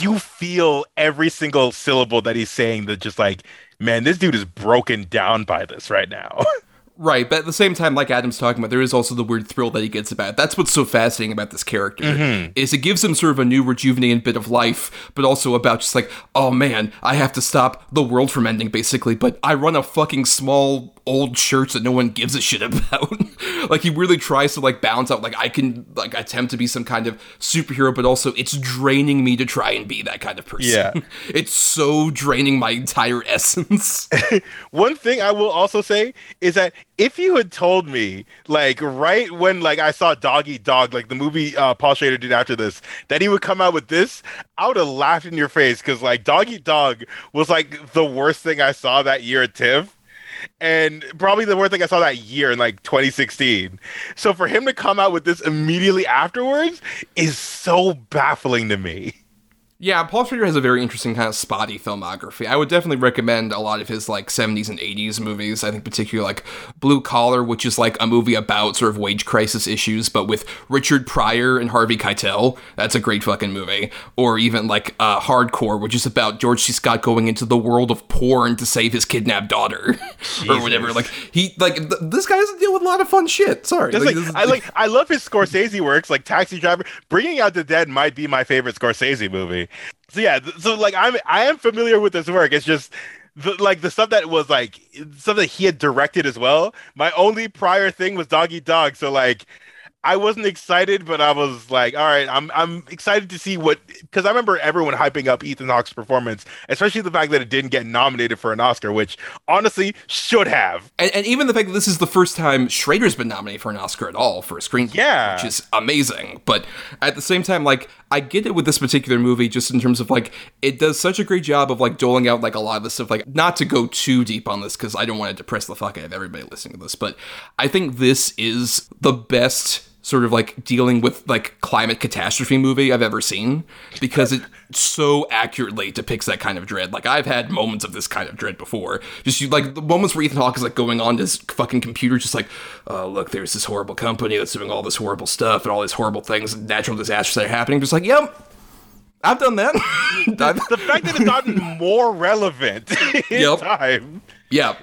you feel every single syllable that he's saying that just like man this dude is broken down by this right now Right, but at the same time, like Adam's talking about, there is also the weird thrill that he gets about. it. That's what's so fascinating about this character Mhm. is it gives him sort of a new rejuvenating bit of life, but also about just like, oh man, I have to stop the world from ending, basically. But I run a fucking small old church that no one gives a shit about. like he really tries to like balance out, like I can like attempt to be some kind of superhero, but also it's draining me to try and be that kind of person. Yeah. it's so draining my entire essence. one thing i will also say is that if you had told me like right when like i saw Dog Eat Dog like the movie uh paul schrader did after this that he would come out with this i would have laughed in your face because like Dog Eat Dog was like the worst thing i saw that year at tiff and probably the worst thing I saw that year in like 2016. So for him to come out with this immediately afterwards is so baffling to me. Yeah, Paul Schrader has a very interesting kind of spotty filmography. I would definitely recommend a lot of his like 70s and 80s movies. I think particularly like Blue Collar, which is like a movie about sort of wage crisis issues, but with Richard Pryor and Harvey Keitel. That's a great fucking movie. Or even like uh, Hardcore, which is about George C. Scott going into the world of porn to save his kidnapped daughter or whatever. Like he like th- this guy to deal with a lot of fun shit. Sorry, Like, like, is- I like I love his Scorsese works, like Taxi Driver. Bringing Out the Dead might be my favorite Scorsese movie. So yeah, so like I'm I am familiar with this work. It's just the, like the stuff that was like stuff that he had directed as well. My only prior thing was Dog Eat Dog, so like I wasn't excited, but I was like, all right, I'm I'm excited to see what because I remember everyone hyping up Ethan Hawke's performance, especially the fact that it didn't get nominated for an Oscar, which honestly should have. And, and even the fact that this is the first time Schrader's been nominated for an Oscar at all for a screenplay, Yeah. which is amazing. But at the same time, like I get it with this particular movie, just in terms of like it does such a great job of like doling out like a lot of the stuff. Like not to go too deep on this because I don't want to depress the fuck out of everybody listening to this, but I think this is the best sort of like dealing with like climate catastrophe movie I've ever seen because it so accurately depicts that kind of dread. Like I've had moments of this kind of dread before. Just you like the moments where Ethan Hawke is like going on his fucking computer, just like, oh look, there's this horrible company that's doing all this horrible stuff and all these horrible things, and natural disasters that are happening. Just like, yep. I've done that. I've- The fact that it's gotten more relevant in Yep. time. Yeah,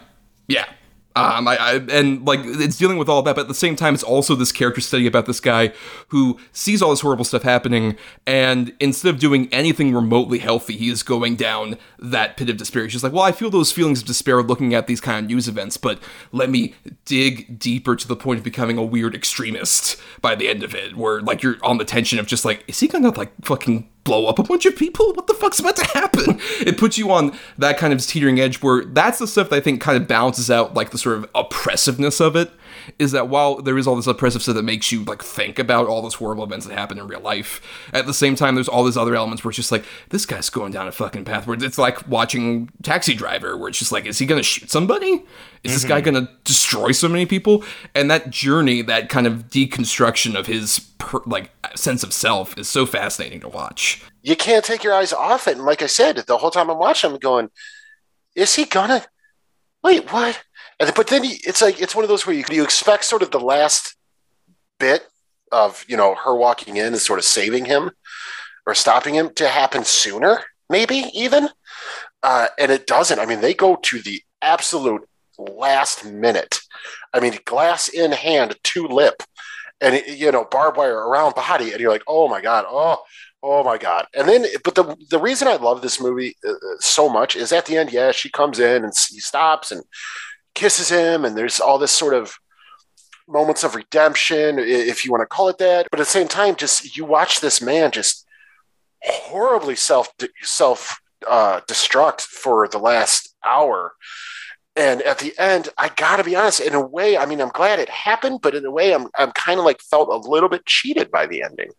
yeah. Um, I, I and like it's dealing with all that, but at the same time, it's also this character study about this guy who sees all this horrible stuff happening, and instead of doing anything remotely healthy, he is going down that pit of despair. He's just like, well, I feel those feelings of despair looking at these kind of news events, but let me dig deeper to the point of becoming a weird extremist by the end of it, where like you're on the tension of just like, is he gonna like fucking blow up a bunch of people? What the fuck's about to happen? It puts you on that kind of teetering edge where that's the stuff that I think kind of balances out like the sort of oppressiveness of it. Is that while there is all this oppressive stuff that makes you like think about all those horrible events that happen in real life, at the same time there's all these other elements where it's just like this guy's going down a fucking path where it's like watching Taxi Driver, where it's just like, is he gonna shoot somebody? Is this guy mm-hmm. gonna destroy so many people? And that journey, that kind of deconstruction of his per, like sense of self, is so fascinating to watch. You can't take your eyes off it. And like I said, the whole time I'm watching, I'm going, is he gonna? Wait, what? And but then he, it's like it's one of those where you you expect sort of the last bit of you know her walking in and sort of saving him or stopping him to happen sooner, maybe even. Uh, and it doesn't. I mean, they go to the absolute last minute. I mean, glass in hand, to lip, and you know, barbed wire around body, and you're like, oh my god, oh, oh my god. And then, but the the reason I love this movie uh, so much is at the end, yeah, she comes in and he stops and kisses him, and there's all this sort of moments of redemption, if you want to call it that. But at the same time, just you watch this man just horribly self self uh, destruct for the last hour. And at the end, I gotta be honest. In a way, I mean, I'm glad it happened, but in a way, I'm I'm kind of like felt a little bit cheated by the ending,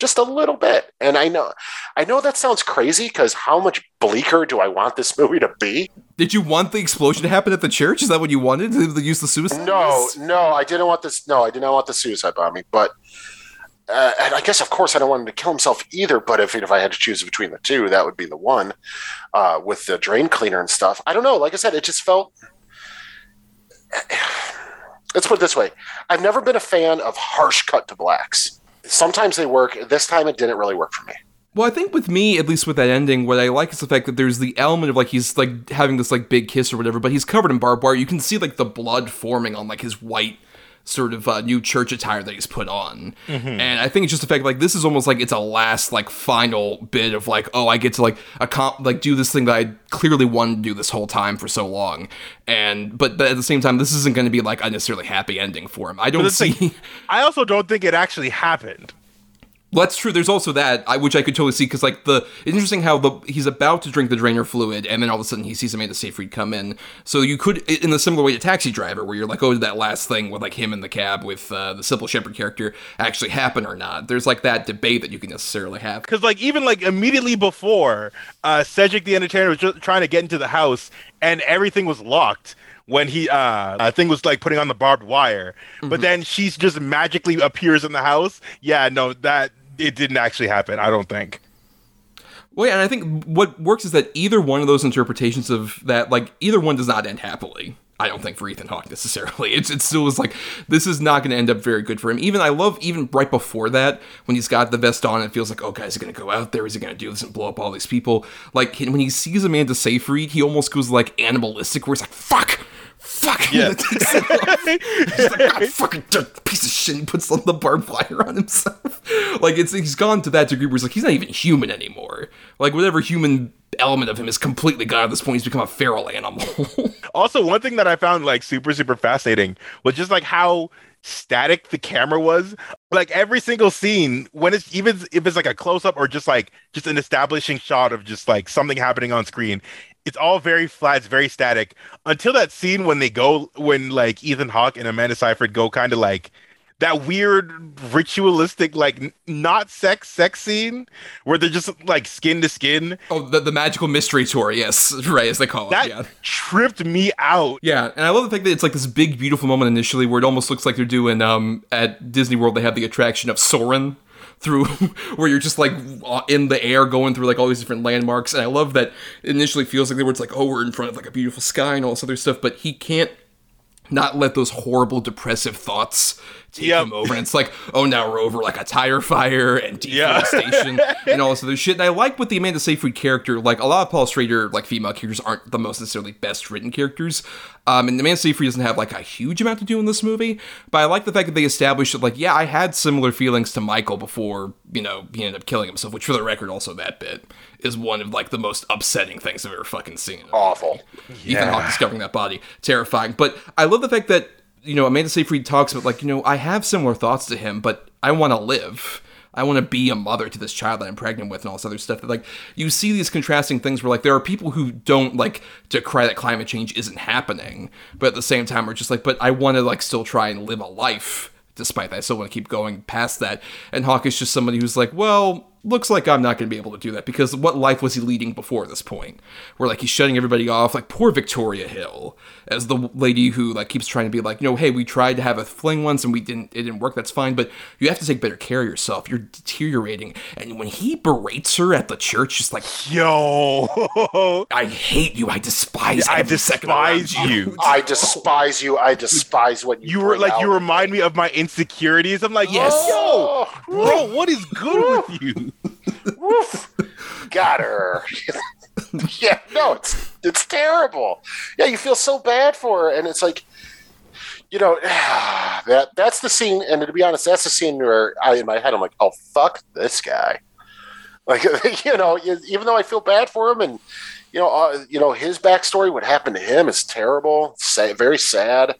just a little bit. And I know, I know that sounds crazy because how much bleaker do I want this movie to be? Did you want the explosion to happen at the church? Is that what you wanted? To use the suicide? No, no, I didn't want this. No, I did not want the suicide bombing. But uh, and I guess, of course, I don't want him to kill himself either. But if if I had to choose between the two, that would be the one uh, with the drain cleaner and stuff. I don't know. Like I said, it just felt. Let's put it this way: I've never been a fan of harsh cut to blacks. Sometimes they work. This time, it didn't really work for me. Well, I think with me, at least with that ending, what I like is the fact that there's the element of like he's like having this like big kiss or whatever, but he's covered in barbed wire. You can see like the blood forming on like his white sort of uh, new church attire that he's put on. And I think it's just the fact like this is almost like it's a last like final bit of like oh I get to like accom- like do this thing that I clearly wanted to do this whole time for so long. And but, but at the same time, this isn't going to be like a necessarily happy ending for him. I don't see. thing- I also don't think it actually happened. Well, that's true. There's also that, I, which I could totally see, because like the it's interesting how the he's about to drink the drainer fluid, and then all of a sudden he sees Amanda Seyfried come in. So you could, in a similar way to Taxi Driver, where you're like, oh, did that last thing with like him in the cab with uh, the Cybill Shepherd character actually happen or not? There's like that debate that you can necessarily have. Because like even like immediately before, uh, Cedric the Entertainer was just trying to get into the house, and everything was locked when he uh I think was like putting on the barbed wire. But then she's just magically appears in the house. Yeah, no, that it didn't actually happen. I don't think. Well, yeah, and I think what works is that either one of those interpretations of that, like either one does not end happily. I don't think for Ethan Hawke necessarily. It's it still is like this is not going to end up very good for him. Even I love even right before that when he's got the vest on, it feels like oh, guys, is he going to go out there? Is he going to do this and blow up all these people? Like when he sees Amanda Seyfried, he almost goes like animalistic, where he's like fuck. Fuck! Yeah. He's like, God, fucking dirt, piece of shit. He puts on the barbed wire on himself. Like it's he's gone to that degree where he's like he's not even human anymore. Like whatever human element of him is completely gone at this point. He's become a feral animal. Also, one thing that I found like super super fascinating was just like how static the camera was. Like every single scene, when it's even if it's like a close up or just like just an establishing shot of just like something happening on screen, it's all very flat, it's very static. Until that scene when they go when like Ethan Hawke and Amanda Seyfried go kind of like that weird ritualistic like n- not sex sex scene where they're just like skin to skin. oh, the, the magical mystery tour, yes, right as they call it. That yeah. tripped me out. Yeah, and I love the fact that it's like this big, beautiful moment initially where it almost looks like they're doing um at Disney World. They have the attraction of Soarin' through where you're just like in the air going through like all these different landmarks. And I love that it initially feels like they were it's like oh we're in front of like a beautiful sky and all this other stuff, but he can't not let those horrible depressive thoughts take Yep. him over. And it's like, oh, now we're over like a tire fire and deforestation and all this other shit. And I like with the Amanda Seyfried character, like a lot of Paul Schrader, like female characters aren't the most necessarily best written characters. Um, and Amanda Seyfried doesn't have like a huge amount to do in this movie, but I like the fact that they established that, like, yeah, I had similar feelings to Michael before, you know, he ended up killing himself, which for the record, also that bit is one of like the most upsetting things I've ever fucking seen. Awful. Ethan Hawke discovering that body, terrifying. But I love the fact that you know Amanda Seyfried talks about like you know I have similar thoughts to him, but I want to live. I want to be a mother to this child that I'm pregnant with and all this other stuff. Like you see these contrasting things where like there are people who don't like decry that climate change isn't happening, but at the same time are just like, but I want to like still try and live a life despite that. I still want to keep going past that. And Hawke is just somebody who's like, well, looks like I'm not going to be able to do that because what life was he leading before this point? Where like he's shutting everybody off, like poor Victoria Hill as the lady who like keeps trying to be like, you know, hey, we tried to have a fling once and we didn't, it didn't work. That's fine, but you have to take better care of yourself. You're deteriorating. And when he berates her at the church, just like, yo, I hate you. I despise. I every second around despise you. I despise you. I despise what you. You were bring like you remind me of my insecurities. I'm like, Yes. Oh, yo, bro, what is good with you? Woof. Got her. yeah, no, it's it's terrible. Yeah, you feel so bad for her, and it's like, you know, that that's the scene. And to be honest, that's the scene where I in my head I'm like, oh fuck this guy. Like you know, even though I feel bad for him, and you know, uh, you know his backstory, what happened to him is terrible, sad, very sad.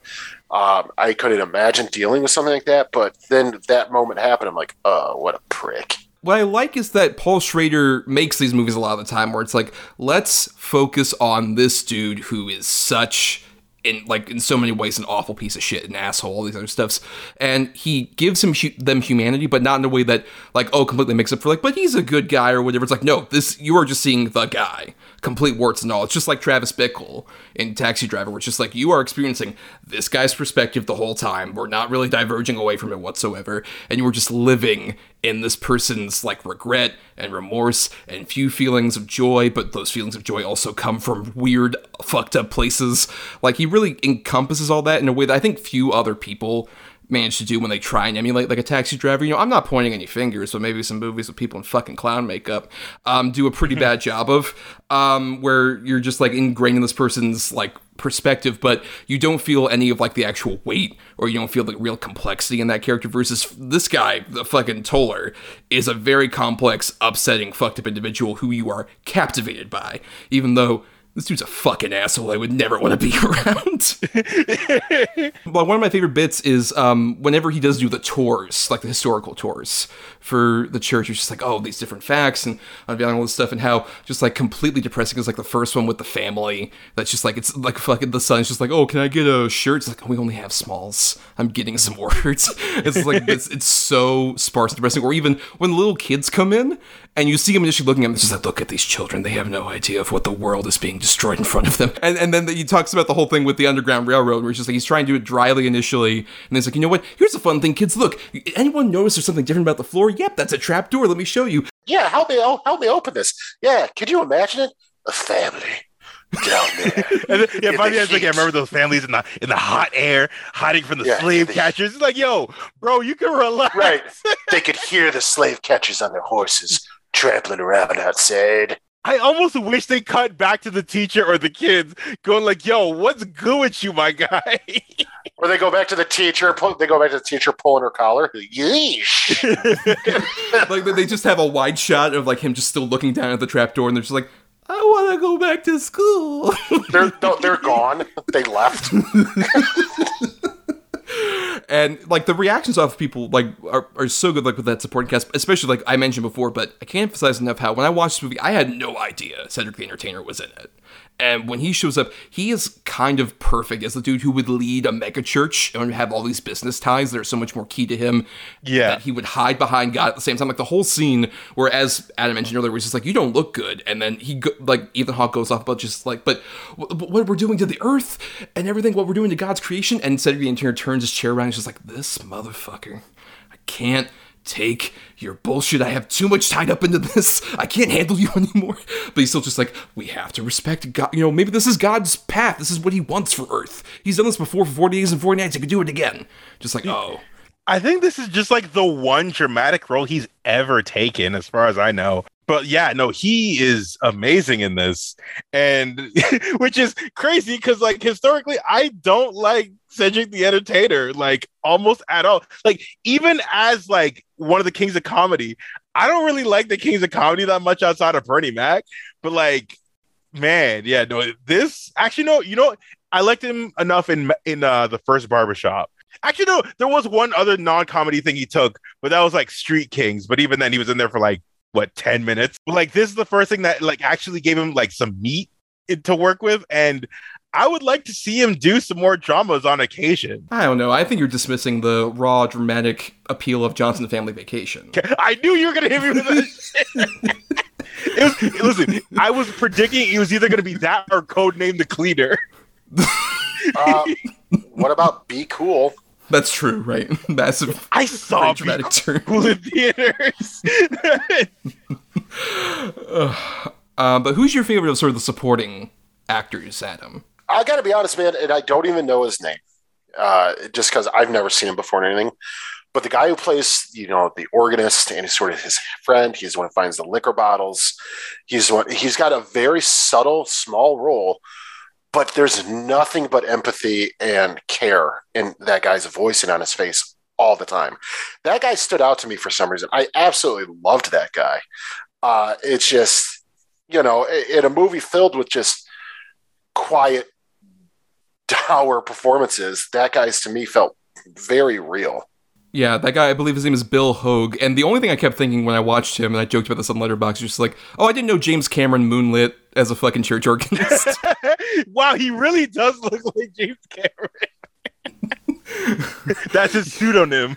Um, I couldn't imagine dealing with something like that. But then that moment happened. I'm like, oh, what a prick. What I like is that Paul Schrader makes these movies a lot of the time where it's like, let's focus on this dude who is such in like in so many ways an awful piece of shit, an asshole, all these other stuffs, and he gives him hu- them humanity, but not in a way that like oh completely makes up for like, but he's a good guy or whatever. It's like no, this you are just seeing the guy, complete warts and all. It's just like Travis Bickle in Taxi Driver, it's just like you are experiencing this guy's perspective the whole time. We're not really diverging away from it whatsoever, and you were just living in this person's like regret and remorse and few feelings of joy, but those feelings of joy also come from weird, fucked up places. Like he really encompasses all that in a way that I think few other people manage to do when they try and emulate like a taxi driver. You know, I'm not pointing any fingers, but maybe some movies with people in fucking clown makeup um, do a pretty bad job of, um, where you're just like ingrained in this person's like perspective, but you don't feel any of like the actual weight or you don't feel the real complexity in that character versus this guy, the fucking Toller, is a very complex, upsetting, fucked up individual who you are captivated by, even though this dude's a fucking asshole. I would never want to be around. but one of my favorite bits is um, whenever he does do the tours, like the historical tours for the church. It's just like, oh, these different facts and unveiling all this stuff, and how just like completely depressing is like the first one with the family. That's just like it's like fucking the son's just like, oh, can I get a shirt? It's like we only have smalls. I'm getting some words. it's like it's, it's so sparse and depressing. Or even when little kids come in and you see him initially looking at them, it's just like, look at these children. They have no idea of what the world is being destroyed in front of them. And and then he talks about the whole thing with the Underground Railroad, where he's just like he's trying to do it dryly initially, and then he's like, you know what? Here's a fun thing, kids. Look, anyone notice there's something different about the floor? Yep, that's a trap door. Let me show you. Yeah, help me, oh, help me open this. Yeah, could you imagine it? A family down there. And then, yeah, by the the end, like I remember those families in the in the hot air, hiding from the Yeah, slave the- catchers. It's like, yo, bro, you can relax. right. They could hear the slave catchers on their horses trampling around outside. I almost wish they cut back to the teacher or the kids going like, yo, what's good with you, my guy? Or they go back to the teacher. Pull, they go back to the teacher pulling her collar. Yeesh. like they just have a wide shot of like him just still looking down at the trap door, and they're just like, I want to go back to school. They're no, they're gone. They left. And like the reactions off people like are, are so good like with that supporting cast especially like i mentioned before but i can't emphasize enough how when i watched this movie i had no idea cedric the entertainer was in it and when he shows up he is kind of perfect as the dude who would lead a mega church and have all these business ties that are so much more key to him Yeah. that he would hide behind god at the same time. Like the whole scene where as adam mentioned earlier was just like you don't look good. And then he go, like ethan hawke goes off about just like but w- what we're doing to the earth and everything what we're doing to god's creation. And cedric the entertainer turns his chair around and is just like this motherfucker i can't take your bullshit. I have too much tied up into this. I can't handle you anymore. But he's still just like, we have to respect God. You know, maybe this is God's path. This is what he wants for Earth. He's done this before for 40 days and 40 nights. He could do it again. Just like, oh. I think this is just like the one dramatic role he's ever taken, as far as I know. But yeah, no, he is amazing in this, and which is crazy because, like, historically, I don't like Cedric the Entertainer, like, almost at all. Like, even as like one of the kings of comedy, I don't really like the kings of comedy that much outside of Bernie Mac. But like, man, yeah, no, this actually, no, you know, I liked him enough in in uh, the first barbershop Actually, no, there was one other non-comedy thing he took, but that was like Street Kings. But even then, he was in there for like what ten minutes. But, Like this is the first thing that like actually gave him like some meat to work with, and I would like to see him do some more dramas on occasion. I don't know. I think you're dismissing the raw, dramatic appeal of Johnson Family Vacation. I knew you were gonna hit me with that. it was, listen, I was predicting it was either gonna be that or Codename the Cleaner. Uh, what about Be Cool? That's true, right? Massive. I saw Be dramatic turn. Cool in theaters. Uh, but who's your favorite of sort of the supporting actors, Adam? I got to be honest, man, and I don't even know his name, uh, just because I've never seen him before or anything. But the guy who plays, you know, the organist and he's sort of his friend. He's the one who finds the liquor bottles. He's one. He's got a very subtle, small role, but there's nothing but empathy and care in that guy's voice and on his face all the time. That guy stood out to me for some reason. I absolutely loved that guy. Uh, it's just, you know, in a movie filled with just quiet, dour performances, that guy's to me felt very real. Yeah, that guy, I believe his name is Bill Hoag. And the only thing I kept thinking when I watched him, and I joked about this on Letterboxd, just like, oh, I didn't know James Cameron moonlit as a fucking church organist. wow, he really does look like James Cameron. That's his pseudonym.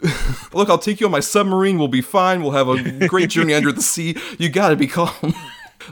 Look, I'll take you on my submarine. We'll be fine. We'll have a great journey under the sea. You gotta be calm.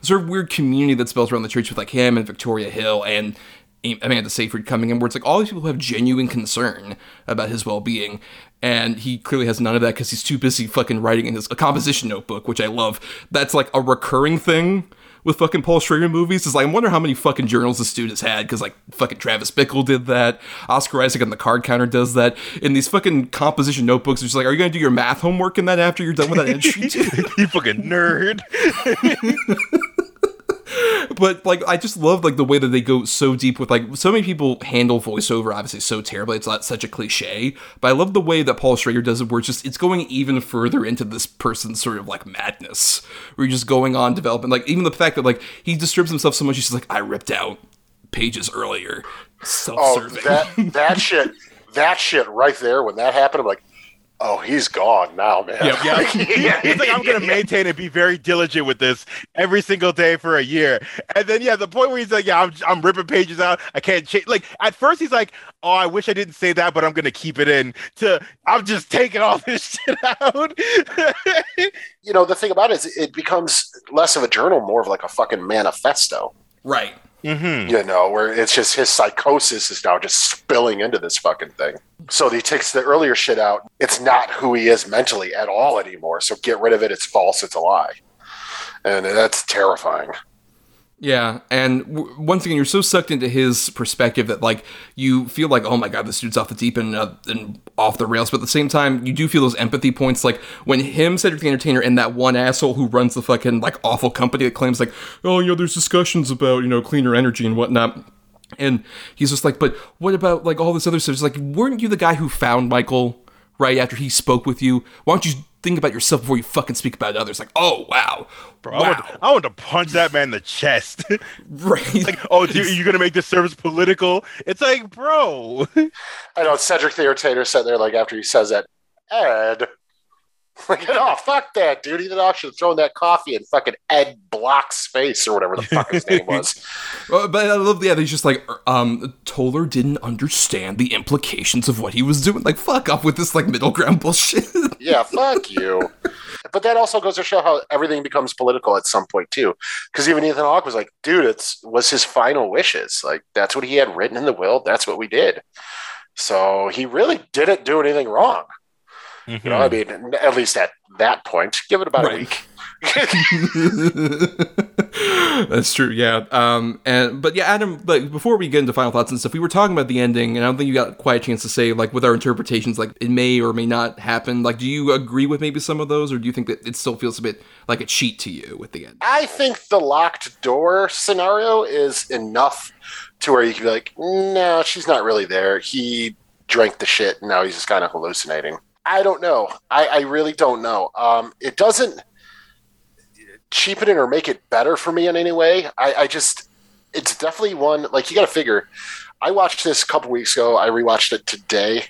sort of weird community that's built around the church with like him and Victoria Hill and Amanda Seyfried coming in, where it's like all these people have genuine concern about his well being. And he clearly has none of that because he's too busy fucking writing in his a composition notebook, which I love. That's like a recurring thing with fucking Paul Schrader movies. Is like, I wonder how many fucking journals this dude has had because like fucking Travis Bickle did that. Oscar Isaac on the card counter does that. In these fucking composition notebooks, it's just like, are you gonna do your math homework in that after you're done with that entry? you fucking nerd. but like I just love like the way that they go so deep with like so many people handle voiceover obviously so terribly. It's not such a cliche. But I love the way that Paul Schrader does it where it's just it's going even further into this person's sort of like madness. Where you're just going on developing like even the fact that like he disturbs himself so much he's like I ripped out pages earlier. Oh, Self-serving. oh that that shit that shit right there when that happened I'm like oh, he's gone now, man. Yep. Yeah, yeah. He's like, I'm going to maintain and be very diligent with this every single day for a year. And then, yeah, the point where he's like, yeah, I'm, I'm ripping pages out. I can't change. Like, at first, he's like, oh, I wish I didn't say that, but I'm going to keep it in. To, I'm just taking all this shit out. you know, the thing about it is it becomes less of a journal, more of like a fucking manifesto. Right. Mm-hmm. You know, where it's just his psychosis is now just spilling into this fucking thing. So he takes the earlier shit out. It's not who he is mentally at all anymore. So get rid of it. It's false. It's a lie. And that's terrifying. Yeah, and w- once again, you're so sucked into his perspective that like you feel like, oh my god, this dude's off the deep end uh, and off the rails. But at the same time, you do feel those empathy points, like when him, Cedric the Entertainer, and that one asshole who runs the fucking like awful company that claims like, oh, you know, there's discussions about you know cleaner energy and whatnot. And he's just like, but what about like all this other stuff? It's like, weren't you the guy who found Michael right after he spoke with you? Why don't you think about yourself before you fucking speak about others? Like, oh wow, Bro, wow. I, want, I want to punch that man in the chest. right? like, oh, dude, are you gonna make this service political? It's like, bro. I know Cedric the Entertainer sat there like after he says that, Ed. Like, oh, fuck that, dude. He did actually throw that coffee in fucking Ed Balq's face or whatever the fuck his name was. Well, but I love, yeah, he's just like, um, Toller didn't understand the implications of what he was doing. Like, fuck off with this, like, middle ground bullshit. yeah, fuck you. But that also goes to show how everything becomes political at some point, too. Because even Ethan Hawke was like, dude, it's was his final wishes. Like, that's what he had written in the will. That's what we did. So he really didn't do anything wrong. Mm-hmm. You know, I mean, at least at that point, give it about right. a week. That's true, yeah. Um, and but yeah, Adam. Like before we get into final thoughts and stuff, we were talking about the ending, and I don't think you got quite a chance to say like with our interpretations, like it may or may not happen. Like, do you agree with maybe some of those, or do you think that it still feels a bit like a cheat to you with the end? I think the locked door scenario is enough to where you can be like, no, she's not really there. He drank the shit, and now he's just kind of hallucinating. I don't know. I, I really don't know. Um, it doesn't cheapen it or make it better for me in any way. I, I just, it's definitely one like you got to figure. I watched this a couple weeks ago. I rewatched it today,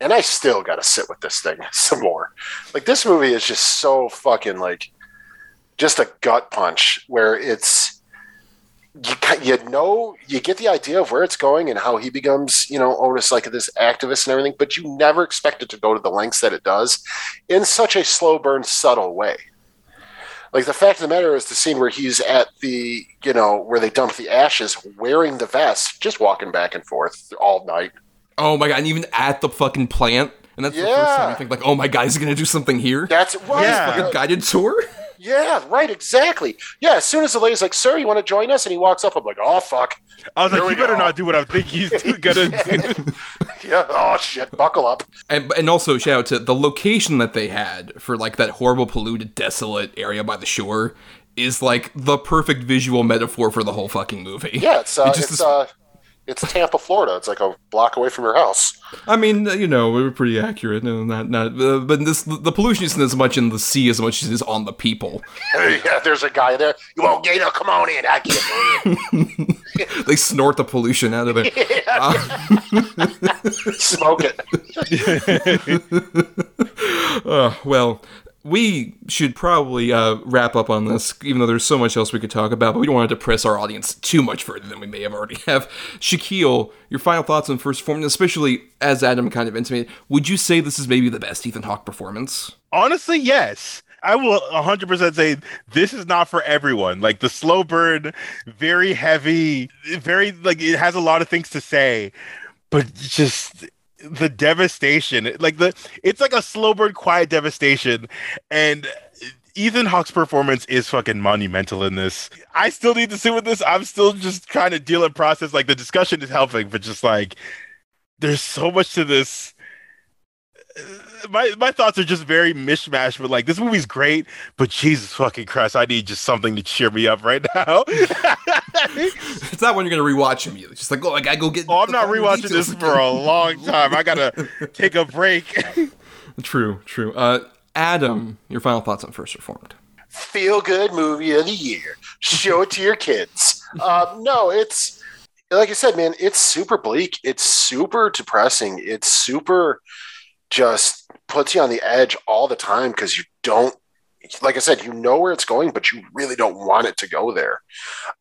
and I still got to sit with this thing some more. Like this movie is just so fucking like just a gut punch where it's you you know you get the idea of where it's going and how he becomes you know Otis like this activist and everything, but you never expect it to go to the lengths that it does in such a slow burn, subtle way. Like the fact of the matter is the scene where he's at the you know where they dump the ashes, wearing the vest, just walking back and forth all night. Oh my god! And even at the fucking plant, and that's the first time you think like, oh my god, is he gonna do something here? That's right. Yeah. Like a guided tour. Yeah, right, exactly. Yeah, as soon as the lady's like, "Sir, you want to join us?" and he walks up, I'm like, "Oh fuck, I was Here like, we you better go. not do what I think he's gonna do. yeah, oh shit, buckle up." And, and also shout out to the location that they had for like that horrible polluted desolate area by the shore is like the perfect visual metaphor for the whole fucking movie. Yeah, it's uh, It just it's is- uh, it's Tampa, Florida. It's like a block away from your house. I mean, uh, you know, we were pretty accurate. No, not not. Uh, but this the pollution isn't as much in the sea as much as it is on the people. yeah, there's a guy there. You won't Gator, come on in. I can't they snort the pollution out of it. smoke it. Uh, well, we should probably uh, wrap up on this, even though there's so much else we could talk about. But we don't want to depress our audience too much further than we may have already have. Shakyl, your final thoughts on first performance, especially as Adam kind of intimated. Would you say this is maybe the best Ethan Hawke performance? Honestly, yes. I will 100% say this is not for everyone. Like the slow burn, very heavy, very like it has a lot of things to say, but just the devastation. Like the it's like a slow burn, quiet devastation, and Ethan Hawke's performance is fucking monumental in this. I still need to sit with this. I'm still just trying to deal and process. Like the discussion is helping, but just like there's so much to this my my thoughts are just very mishmash, but like this movie's great, but Jesus fucking Christ, I need just something to cheer me up right now. It's not when you're gonna rewatch immediately. It's just like, oh, I gotta go get. oh, I'm not rewatching this for a long time. I gotta take a break. True, true. Uh, Adam, your final thoughts on First Reformed? Feel good movie of the year. Show it to your kids. Um, no, it's like I said, man. It's super bleak. It's super depressing. It's super just puts you on the edge all the time because you don't like I said, you know where it's going, but you really don't want it to go there.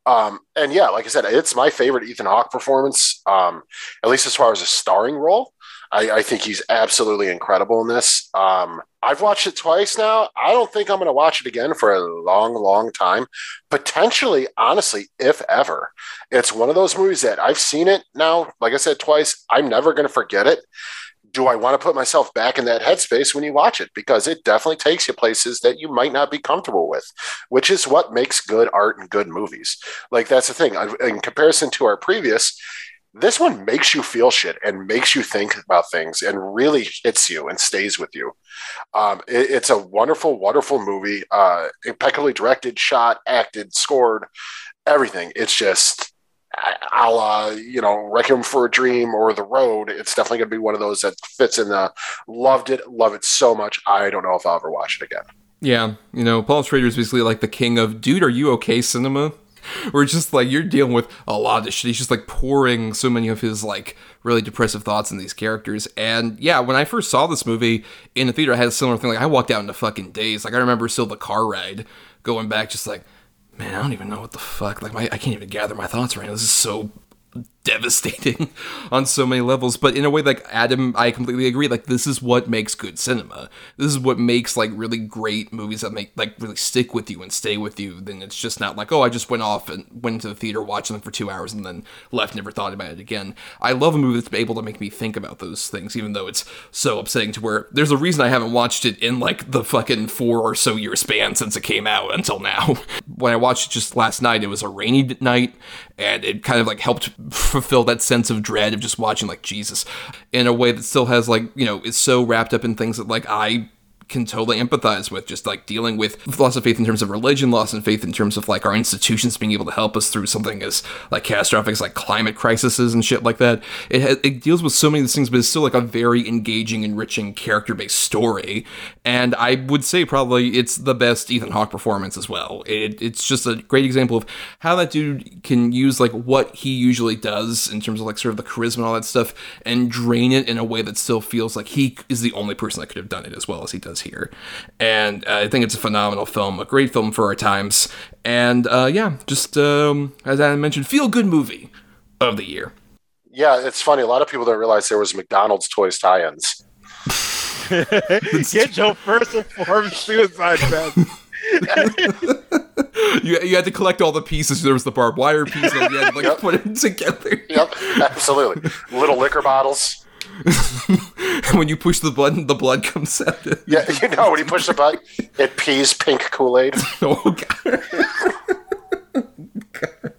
Um, and yeah, like I said, it's my favorite Ethan Hawke performance, um, at least as far as a starring role. I, I think he's absolutely incredible in this. Um, I've watched it twice now. I don't think I'm going to watch it again for a long, long time. Potentially, honestly, if ever. It's one of those movies that I've seen it now, like I said, twice. I'm never going to forget it do I want to put myself back in that headspace when you watch it? Because it definitely takes you places that you might not be comfortable with, which is what makes good art and good movies. Like that's the thing. In comparison to our previous, this one makes you feel shit and makes you think about things and really hits you and stays with you. Um, it- it's a wonderful, wonderful movie. Uh, impeccably directed, shot, acted, scored, everything. It's just a la, you know, Requiem for a Dream or The Road. It's definitely going to be one of those that fits in the loved it, love it so much. I don't know if I'll ever watch it again. Yeah, you know, Paul Schrader is basically like the king of, dude, are you okay, cinema? Where it's just like you're dealing with a lot of shit. He's just like pouring so many of his like really depressive thoughts in these characters. And yeah, when I first saw this movie in the theater, I had a similar thing. Like I walked out in into fucking daze. Like I remember still the car ride going back, just like, man, I don't even know what the fuck. Like my, I can't even gather my thoughts right now. This is so devastating on so many levels but in a way like adam i completely agree like this is what makes good cinema. This is what makes like really great movies that make like really stick with you and stay with you then it's just not like oh i just went off and went into the theater watched them for two hours and then left never thought about it again. I love a movie that's able to make me think about those things even though it's so upsetting to where there's a reason i haven't watched it in like the fucking four or so year span since it came out until now. When i watched it just last night it was a rainy night and it kind of like helped fulfill that sense of dread of just watching like Jesus in a way that still has like you know is so wrapped up in things that like I can totally empathize with just like dealing with loss of faith in terms of religion, loss of faith in terms of like our institutions being able to help us through something as like catastrophic as like climate crises and shit like that. It it deals with so many of these things, but it's still like a very engaging, enriching, character based story. And I would say probably it's the best Ethan Hawke performance as well. It, it's just a great example of how that dude can use like what he usually does in terms of like sort of the charisma and all that stuff and drain it in a way that still feels like he is the only person that could have done it as well as he does here. And uh, I think it's a phenomenal film, a great film for our times. And uh, yeah, just um, as I mentioned, feel good movie of the year. Yeah, it's funny. A lot of people don't realize there was McDonald's toys tie-ins. Get your first and foremost suicide vest. you, you had to collect all the pieces. There was the barbed wire piece, and you had to like Yep. put it together. Yep, absolutely. Little liquor bottles. when you push the button, the blood comes out. Yeah, you know when you push the button, it pees pink Kool Aid. oh god. God.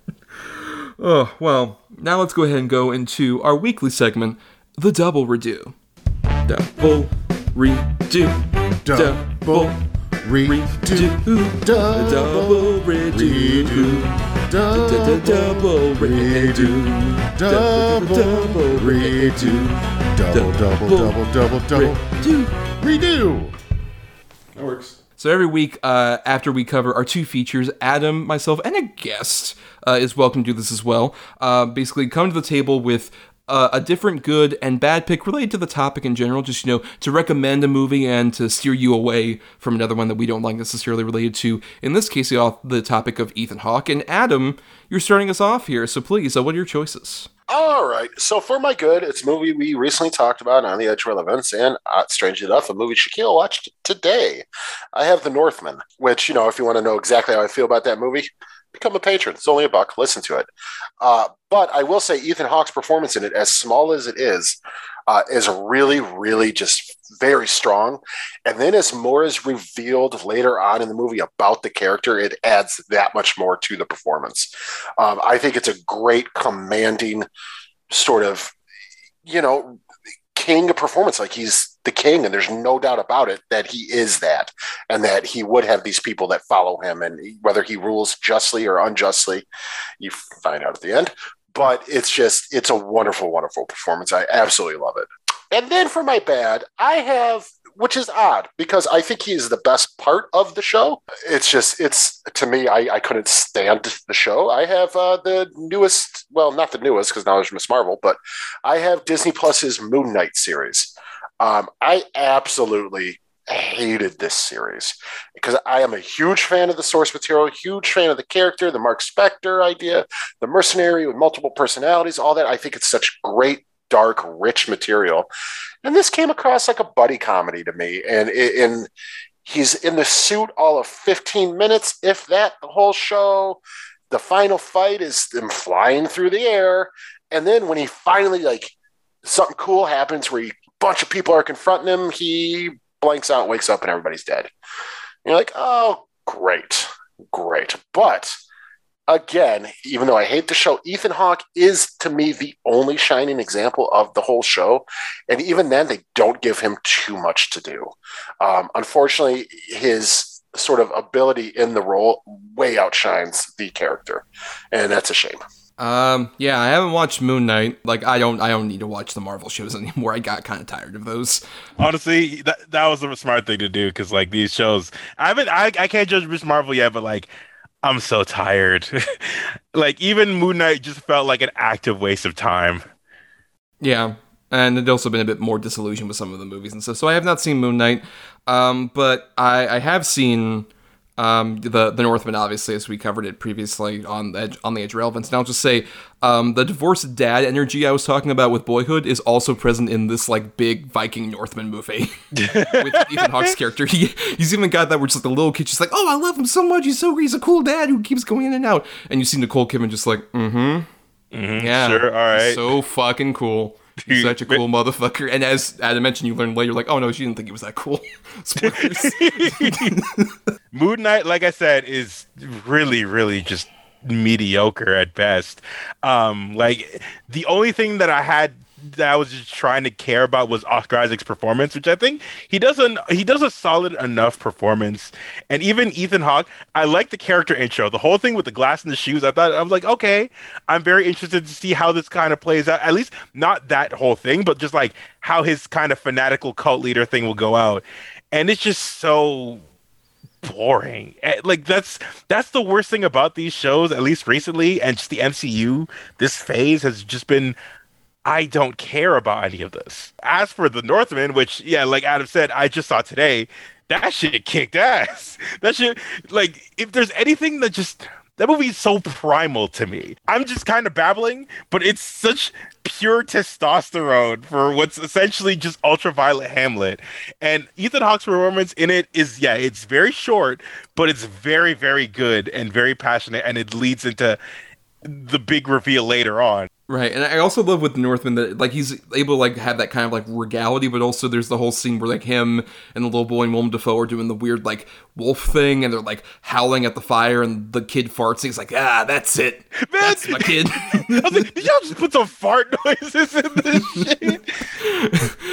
Oh well. Now let's go ahead and go into our weekly segment, the double redo. Double redo. Double redo. Double Double redo. Double Double redo. Double redo. Double, double, double, double, double. redo. Redo. That works. So every week uh, after we cover our two features, Adam, myself, and a guest uh, is welcome to do this as well. Uh, basically, come to the table with uh, a different good and bad pick related to the topic in general, just you know, to recommend a movie and to steer you away from another one that we don't like necessarily related to. In this case, the, the topic of Ethan Hawke. And Adam, you're starting us off here, so please, uh, what are your choices? All right. So for my good, it's a movie we recently talked about on the Edge of Relevance, and uh, strangely enough, a movie Shakyl watched today. I have The Northman, which you know, if you want to know exactly how I feel about that movie, become a patron. It's only a buck. Listen to it. Uh, but I will say, Ethan Hawke's performance in it, as small as it is, uh, is really, really just very strong. And then, as more is revealed later on in the movie about the character, it adds that much more to the performance. Um, I think it's a great, commanding sort of, you know, king performance. Like he's the king, and there's no doubt about it that he is that, and that he would have these people that follow him, and whether he rules justly or unjustly, you find out at the end. But it's just, it's a wonderful, wonderful performance. I absolutely love it. And then for my bad, I have, which is odd because I think he is the best part of the show. It's just, it's to me, I, I couldn't stand the show. I have uh, the newest, well, not the newest because now there's Miss Marvel, but I have Disney Plus's Moon Knight series. Um, I absolutely hated this series because I am a huge fan of the source material, huge fan of the character, the Mark Spector idea, the mercenary with multiple personalities, all that. I think it's such great dark, rich material. And this came across like a buddy comedy to me. And in he's in the suit all of 15 minutes, if that, the whole show. The final fight is them flying through the air. And then when he finally like something cool happens where he, a bunch of people are confronting him, he blanks out, wakes up, and everybody's dead. And you're like, oh, great, great. But again, even though I hate the show, Ethan Hawke is to me the only shining example of the whole show. And even then, they don't give him too much to do. Um, unfortunately, his sort of ability in the role way outshines the character, and that's a shame. Um, yeah, I haven't watched Moon Knight. Like, I don't, I don't need to watch the Marvel shows anymore. I got kind of tired of those. Honestly, that that was a smart thing to do because like these shows, I haven't, I, I can't judge Miss Marvel yet, but like I'm so tired. like even Moon Knight just felt like an active waste of time. Yeah, and it also been a bit more disillusioned with some of the movies and stuff. So I have not seen Moon Knight, um, but I, I have seen um, the the Northman, obviously, as we covered it previously on the edge, on the Edge Relevance. And I'll just say, um, the divorced dad energy I was talking about with Boyhood is also present in this like big Viking Northman movie with Ethan Hawke's character. He he's even got that where just like the little kid just like, oh, I love him so much. He's so he's a cool dad who keeps going in and out. And you see Nicole Kidman just like, mm-hmm. Mhm, Yeah, sure, all right. So fucking cool. He's such a cool motherfucker. And as Adam mentioned, you learn later, like, oh no, she didn't think he was that cool. Moon Knight, like I said, is really, really just mediocre at best. Um, like the only thing that I had that I was just trying to care about was Oscar Isaac's performance, which I think he does an he does a solid enough performance. And even Ethan Hawke, I like the character intro. The whole thing with the glass and the shoes, I thought I was like, okay, I'm very interested to see how this kind of plays out. At least not that whole thing, but just like how his kind of fanatical cult leader thing will go out. And it's just so boring. Eh, Like that's that's the worst thing about these shows, at least recently, and just the MCU. This phase has just been. I don't care about any of this. As for the Northman, which yeah, like Adam said, I just saw today. That shit kicked ass. That shit, like, if there's anything that just that movie is so primal to me. I'm just kind of babbling, but it's such pure testosterone for what's essentially just ultraviolet Hamlet. And Ethan Hawke's performance in it is, yeah, it's very short, but it's very, very good and very passionate, and it leads into the big reveal later on. Right, and I also love with Northman that like he's able to like have that kind of like regality, but also there's the whole scene where like him and the little boy and Willem Dafoe are doing the weird like wolf thing, and they're like howling at the fire, and the kid farts. And he's like, ah, that's it, that's my kid. I was like, did y'all just put some fart noises in this shit?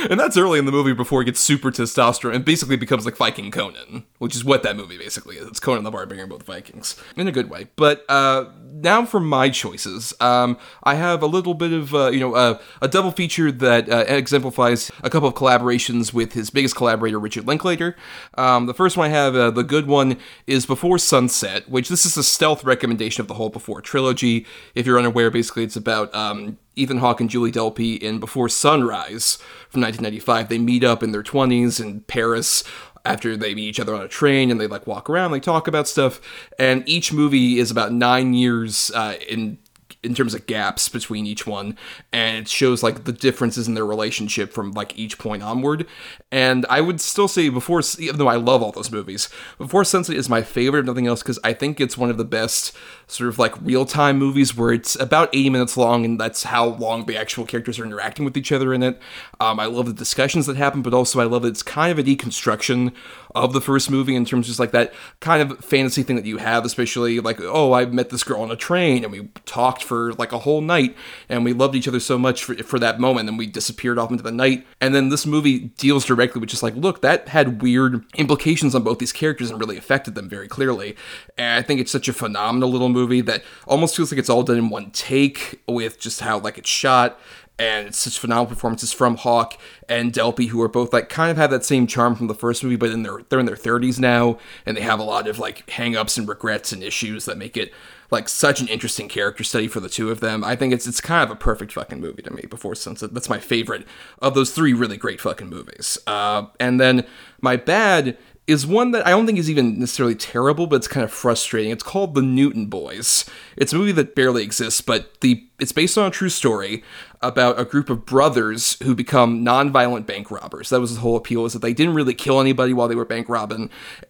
and that's early in the movie before he gets super testosterone and basically becomes like Viking Conan, which is what that movie basically is. It's Conan the Barbarian both Vikings in a good way. But uh, now for my choices, um, I have a little bit of uh, you know uh, a double feature that uh, exemplifies a couple of collaborations with his biggest collaborator Richard Linklater. Um, the first one I have, uh, the good one, is Before Sunset, which this is a stealth recommendation of the whole Before trilogy. If you're unaware, basically it's about um, Ethan Hawke and Julie Delpy in Before Sunrise from 1995. They meet up in their 20s in Paris after they meet each other on a train and they like walk around, they talk about stuff. And each movie is about nine years uh, in in terms of gaps between each one and it shows like the differences in their relationship from like each point onward and i would still say before even though i love all those movies before sunset is my favorite if nothing else because i think it's one of the best sort of like real-time movies where it's about 80 minutes long and that's how long the actual characters are interacting with each other in it um, i love the discussions that happen but also i love that it's kind of a deconstruction of the first movie in terms of just like that kind of fantasy thing that you have, especially like, oh, I met this girl on a train and we talked for like a whole night and we loved each other so much for, for that moment and we disappeared off into the night. And then this movie deals directly with just like, look, that had weird implications on both these characters and really affected them very clearly. And I think it's such a phenomenal little movie that almost feels like it's all done in one take with just how like it's shot and such phenomenal performances from Hawke and Delpy, who are both like kind of have that same charm from the first movie, but in their they're in their thirties now, and they have a lot of like hangups and regrets and issues that make it like such an interesting character study for the two of them. I think it's it's kind of a perfect fucking movie to me. Before Sunset, that's my favorite of those three really great fucking movies. Uh, and then my bad is one that I don't think is even necessarily terrible, but it's kind of frustrating. It's called The Newton Boys. It's a movie that barely exists, but the it's based on a true story about a group of brothers who become non-violent bank robbers. That was the whole appeal is that they didn't really kill anybody while they were bank robbing,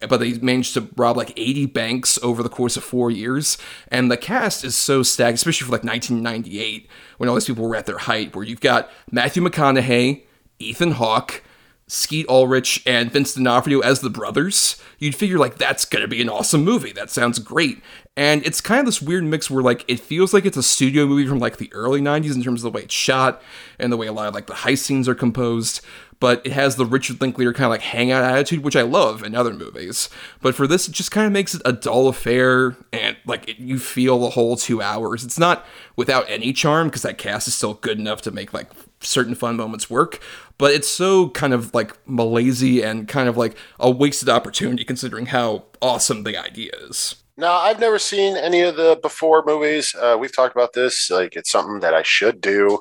but they managed to rob like 80 banks over the course of 4 years. And the cast is so stacked, especially for like 1998 when all these people were at their height where you've got Matthew McConaughey, Ethan Hawke, Skeet Ulrich and Vince D'Onofrio as the brothers, you'd figure like that's gonna be an awesome movie. That sounds great. And it's kind of this weird mix where like it feels like it's a studio movie from like the early 90s in terms of the way it's shot and the way a lot of like the heist scenes are composed. But it has the Richard Linklater kind of like hangout attitude, which I love in other movies. But for this, it just kind of makes it a dull affair, and like it, you feel the whole two hours. It's not without any charm because that cast is still good enough to make like certain fun moments work, but it's so kind of like malazy and kind of like a wasted opportunity considering how awesome the idea is. No, I've never seen any of the before movies. Uh, we've talked about this. Like, it's something that I should do,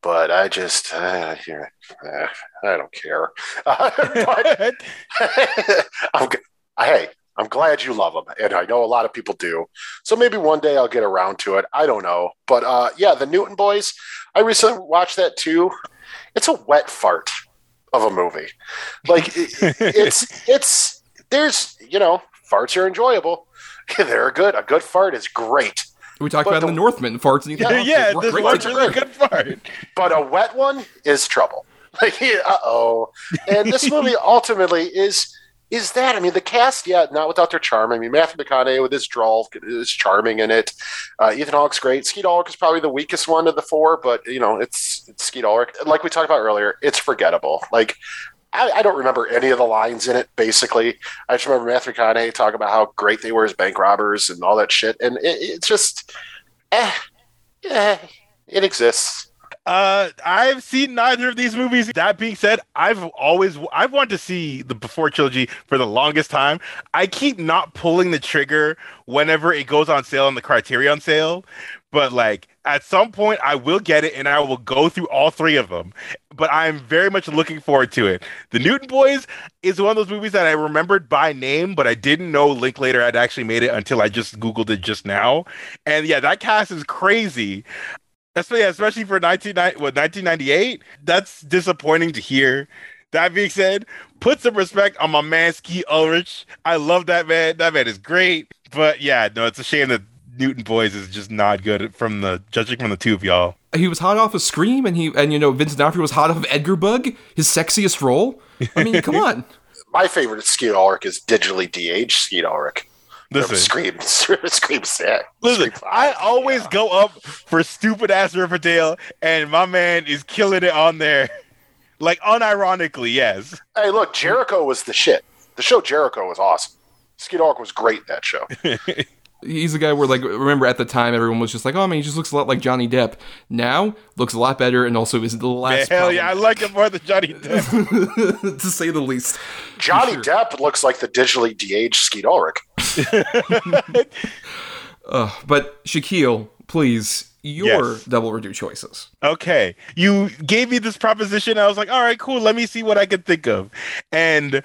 but I just, uh, here, uh, I don't care. but, I'm, hey, I'm glad you love them, and I know a lot of people do. So maybe one day I'll get around to it. I don't know, but uh, yeah, the Newton Boys. I recently watched that too. It's a wet fart of a movie. Like it, it's it's there's you know farts are enjoyable. They're good. A good fart is great. We talked But about the- the Northman farts and Ethan Yeah, Hawke. yeah, this great one's together. really good fart. but a wet one is trouble. Like, uh oh. And this movie ultimately is is that. I mean, the cast, yeah, not without their charm. I mean, Matthew McConaughey with his drawl is charming in it. Uh, Ethan Hawke's great. Skeet Ulrich is probably the weakest one of the four, but you know, it's, it's Skeet Ulrich. Like we talked about earlier, it's forgettable. Like I, I, don't remember any of the lines in it. Basically, I just remember Matthew McConaughey talking about how great they were as bank robbers and all that shit, and it, it's just, eh, eh, it exists. Uh, I've seen neither of these movies. That being said, I've always I've wanted to see the Before trilogy for the longest time. I keep not pulling the trigger whenever it goes on sale on the Criterion sale, but like at some point I will get it and I will go through all three of them. But I'm very much looking forward to it. The Newton Boys is one of those movies that I remembered by name, but I didn't know Linklater had actually made it until I just Googled it just now. And yeah, that cast is crazy. Especially, especially for 1990, what, 1998. That's disappointing to hear. That being said, put some respect on my man Skeet Ulrich. I love that man. That man is great. But yeah, no, it's a shame that Newton Boys is just not good from the judging from the two of y'all. He was hot off of Scream, and he and you know Vincent D'Onofrio was hot off of Edgar Bug, his sexiest role. I mean, come on. My favorite Skeet Ulrich is digitally de-aged Skeet Ulrich. Listen, Scream, Scream, set. Listen, I always yeah. go up for stupid ass Riverdale, and my man is killing it on there. Like unironically, yes. Hey, look, Jericho was the shit. The show Jericho was awesome. Skeet Ulrich was great in that show. He's a guy where, like, remember at the time everyone was just like, "Oh man, he just looks a lot like Johnny Depp." Now looks a lot better, and also is the last. Man, hell yeah, I like him more than Johnny Depp, to say the least. Johnny sure. Depp looks like the digitally de-aged Skeet Ulrich. uh, but Shakyl, please, your yes. double redo choices. Okay. You gave me this proposition. I was like, all right, cool. Let me see what I can think of. And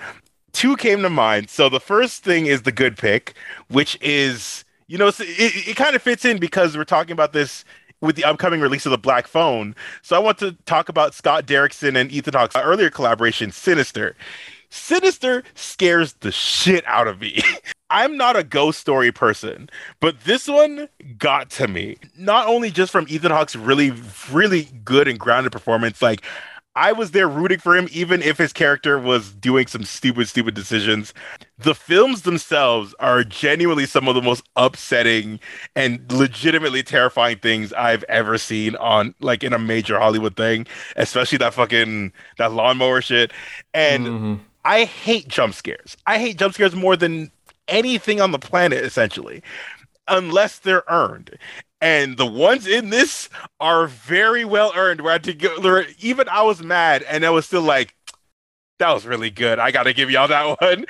two came to mind. So the first thing is the good pick, which is, you know, it, it kind of fits in because we're talking about this with the upcoming release of the Black Phone. So I want to talk about Scott Derrickson and Ethan Hawke's earlier collaboration, Sinister. Sinister scares the shit out of me. I'm not a ghost story person, but this one got to me. Not only just from Ethan Hawke's really, really good and grounded performance, like I was there rooting for him, even if his character was doing some stupid, stupid decisions. The films themselves are genuinely some of the most upsetting and legitimately terrifying things I've ever seen on like in a major Hollywood thing, especially that fucking that lawnmower shit. And mm-hmm. I hate jump scares. I hate jump scares more than anything on the planet, essentially, unless they're earned. And the ones in this are very well earned. Where I even I was mad, and I was still like, that was really good. I got to give y'all that one.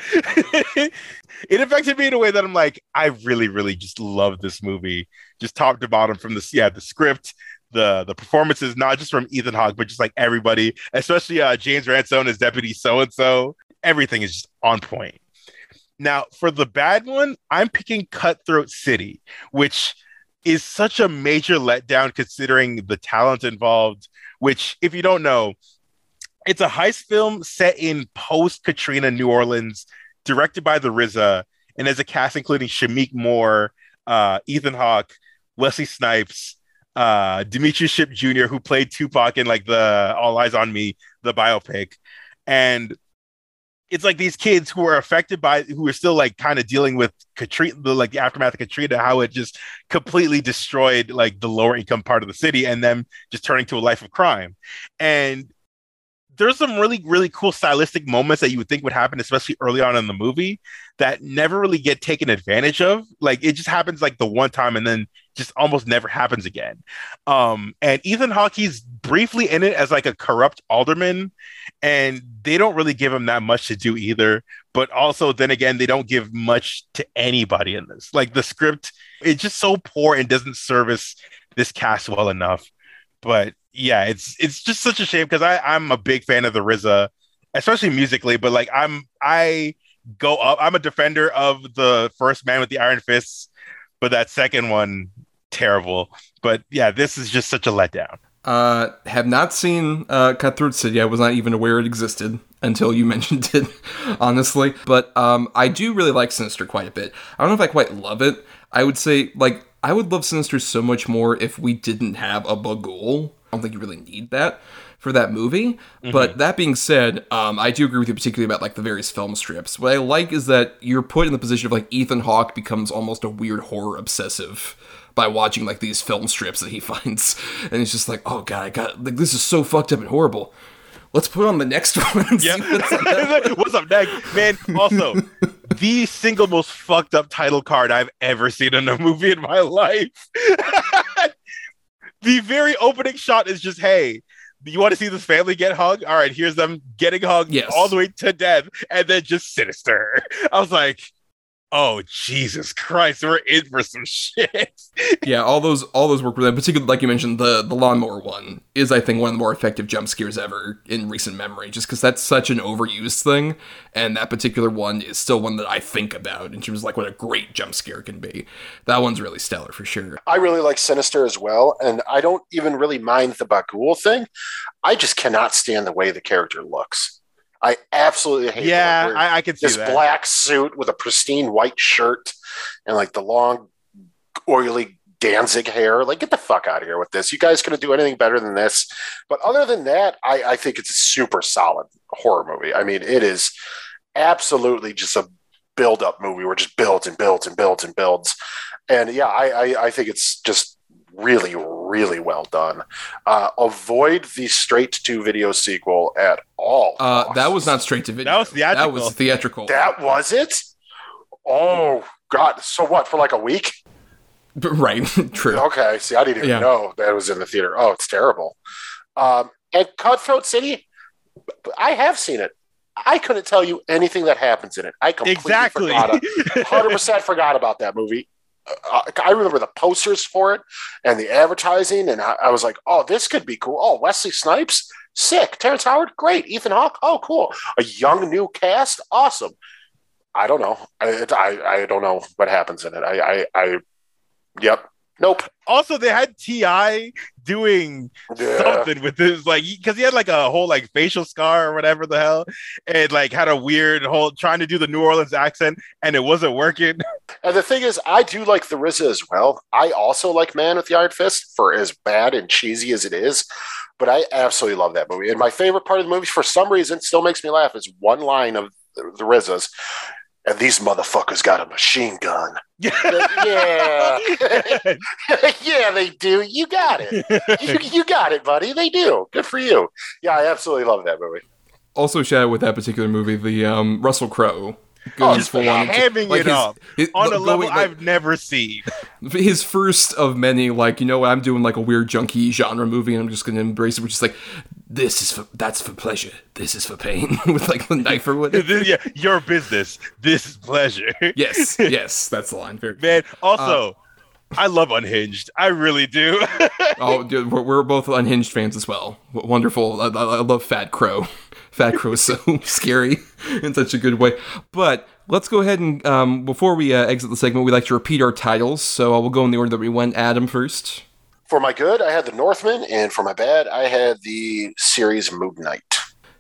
it affected me in a way that I'm like, I really, really just love this movie, just top to bottom, from the yeah, the script, the the performances, not just from Ethan Hawke, but just like everybody, especially uh, James Ransone as Deputy So and So. Everything is just on point. Now, for the bad one, I'm picking Cutthroat City, which is such a major letdown considering the talent involved. Which, if you don't know, it's a heist film set in post Katrina New Orleans, directed by the RZA, and has a cast including Shameik Moore, uh, Ethan Hawke, Wesley Snipes, uh, Demetrius Shipp Jr., who played Tupac in like the All Eyez on Me, the biopic. And it's like these kids who are affected by who are still like kind of dealing with Katrina, the, like the aftermath of Katrina, how it just completely destroyed like the lower income part of the city and them just turning to a life of crime. And there's some really really cool stylistic moments that you would think would happen especially early on in the movie that never really get taken advantage of. Like it just happens like the one time and then just almost never happens again. Um and ethan hawke he's briefly in it as like a corrupt alderman and they don't really give him that much to do either. But also then again they don't give much to anybody in this. Like the script it's just so poor and doesn't service this cast well enough. But yeah, it's it's just such a shame because I I'm a big fan of the RZA, especially musically. But like I'm I go up. I'm a defender of the first Man with the Iron Fists, but that second one terrible. But yeah, this is just such a letdown. Uh, have not seen uh, Cutthroat City. I was not even aware it existed until you mentioned it, honestly. But um, I do really like Sinister quite a bit. I don't know if I quite love it. I would say like I would love Sinister so much more if we didn't have a Bughuul. I don't think you really need that for that movie. Mm-hmm. But that being said, um, I do agree with you particularly about like the various film strips. What I like is that you're put in the position of like Ethan Hawke becomes almost a weird horror obsessive by watching like these film strips that he finds, and it's just like, oh god, I got like this is so fucked up and horrible. Let's put on the next one. see what's up. What's up next, man? Also, the single most fucked up title card I've ever seen in a movie in my life. The very opening shot is just, hey, you want to see this family get hugged? All right, here's them getting hugged Yes. all the way to death, and then just sinister. I was like, oh Jesus Christ, we're in for some shit. yeah, all those all those work with them. Particularly, like you mentioned, the the lawnmower one is, I think, one of the more effective jump scares ever in recent memory. Just because that's such an overused thing, and that particular one is still one that I think about in terms of like what a great jump scare can be. That one's really stellar for sure. I really like Sinister as well, and I don't even really mind the Bughuul thing. I just cannot stand the way the character looks. I absolutely hate. Yeah, I, I can see this that. black suit with a pristine white shirt and like the long, oily Danzig hair. Like, get the fuck out of here with this. You guys couldn't do anything better than this. But other than that, I, I think it's a super solid horror movie. I mean, it is absolutely just a build up movie where it just builds and builds and builds and builds. And yeah, I, I, I think it's just really, really well done. Uh, avoid the straight to video sequel at all. Uh, that was not straight to video. That was theatrical. That was theatrical. That was it? Oh, God. So what, for like a week? right. True. Okay. See, I didn't even Yeah. know that was in the theater. Oh, it's terrible. Um, and Cutthroat City, I have seen it. I couldn't tell you anything that happens in it. I completely Exactly. forgot. Hundred percent forgot about that movie. I remember the posters for it and the advertising, and I, I was like, "Oh, this could be cool." Oh, Wesley Snipes, sick. Terrence Howard, great. Ethan Hawke, oh, cool. A young new cast, awesome. I don't know. I I, I don't know what happens in it. I I, I yep. Nope. Also, they had T.I. doing Yeah. something with this, like because he had like a whole like facial scar or whatever the hell, and like had a weird whole trying to do the New Orleans accent, and it wasn't working. And the thing is, I do like the RZA as well. I also like Man with the Iron Fist for as bad and cheesy as it is. But I absolutely love that movie. And my favorite part of the movie, for some reason, still makes me laugh, is one line of the, the RZA's. And these motherfuckers got a machine gun. yeah. yeah, they do. You got it. You, you got it, buddy. They do. Good for you. Yeah, I absolutely love that movie. Also, shout out with that particular movie, the um, Russell Crowe. Oh, Just full on into- hamming like it his- up his- on a going, level like, I've never seen. his first of many like you know what i'm doing like a weird junkie genre movie and i'm just gonna embrace it which is like this is for that's for pleasure. This is for pain. With like the knife or whatever. yeah, your business. This is pleasure. yes yes that's the line. Very man. Uh, Also, I love Unhinged. I really do. oh dude, we're, we're both unhinged fans as well. Wonderful. I, I, I love fat Crowe. Fat Crowe is so scary in such a good way. But let's go ahead and um, before we uh, exit the segment we like to repeat our titles. So uh, we'll go in the order that we went. Adam first For my good, I had The Northman. And for my bad, I had the series Moon Knight.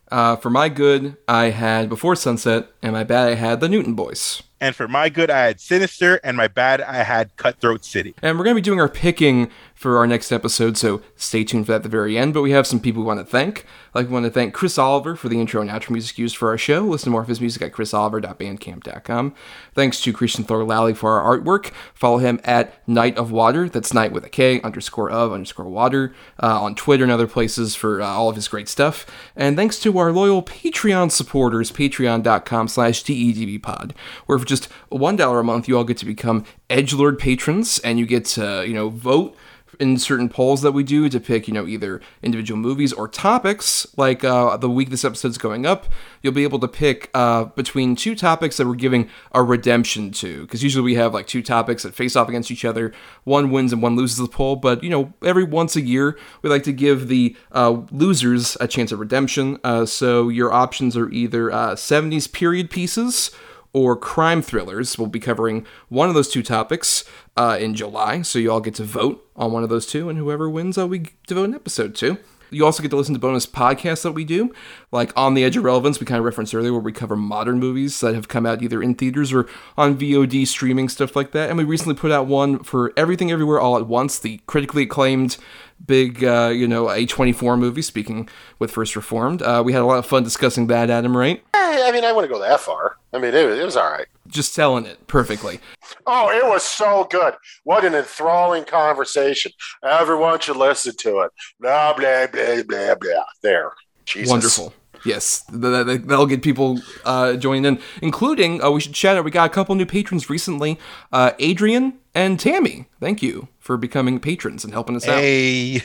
uh, for my good i had before sunset and my bad i had the newton boys and for my good, I had Sinister, and my bad, I had Cutthroat City. And we're going to be doing our picking for our next episode, so stay tuned for that at the very end. But we have some people we want to thank. Like, we want to thank Chris Oliver for the intro and outro music used for our show. Listen to more of his music at chrisoliver.bandcamp.com. Thanks to Christian Thor Lally for our artwork. Follow him at Night of Water. That's night with a K, underscore of, underscore water, uh, on Twitter and other places for uh, all of his great stuff. And thanks to our loyal Patreon supporters, patreon.com slash DEDBpod, where for just $1 a month, you all get to become Edgelord patrons, and you get to, you know, vote in certain polls that we do to pick, you know, either individual movies or topics. Like uh, the week this episode's going up, you'll be able to pick uh, between two topics that we're giving a redemption to. Because usually we have like two topics that face off against each other. One wins and one loses the poll. But, you know, every once a year, we like to give the uh, losers a chance of redemption. Uh, so your options are either uh, 70s period pieces or crime thrillers. We'll be covering one of those two topics uh, in July, so you all get to vote on one of those two, and whoever wins, uh, we devote an episode to. You also get to listen to bonus podcasts that we do, like On the Edge of Relevance, we kind of referenced earlier, where we cover modern movies that have come out either in theaters or on VOD streaming, stuff like that. And we recently put out one for Everything Everywhere All at Once, the critically acclaimed big, uh, you know, A24 movie, speaking with First Reformed. Uh, we had a lot of fun discussing that, Adam, right? Eh, I mean, I wouldn't go that far. I mean, it, was- it was all right. Just selling it perfectly. Oh, it was so good. What an enthralling conversation. Everyone should listen to it. Blah, blah, blah, blah, blah. There. Jesus. Wonderful. Yes, th- th- th- that'll get people uh, joining in, including, uh, we should shout out, we got a couple new patrons recently uh, Adrian and Tammy. Thank you for becoming patrons and helping us out. Hey.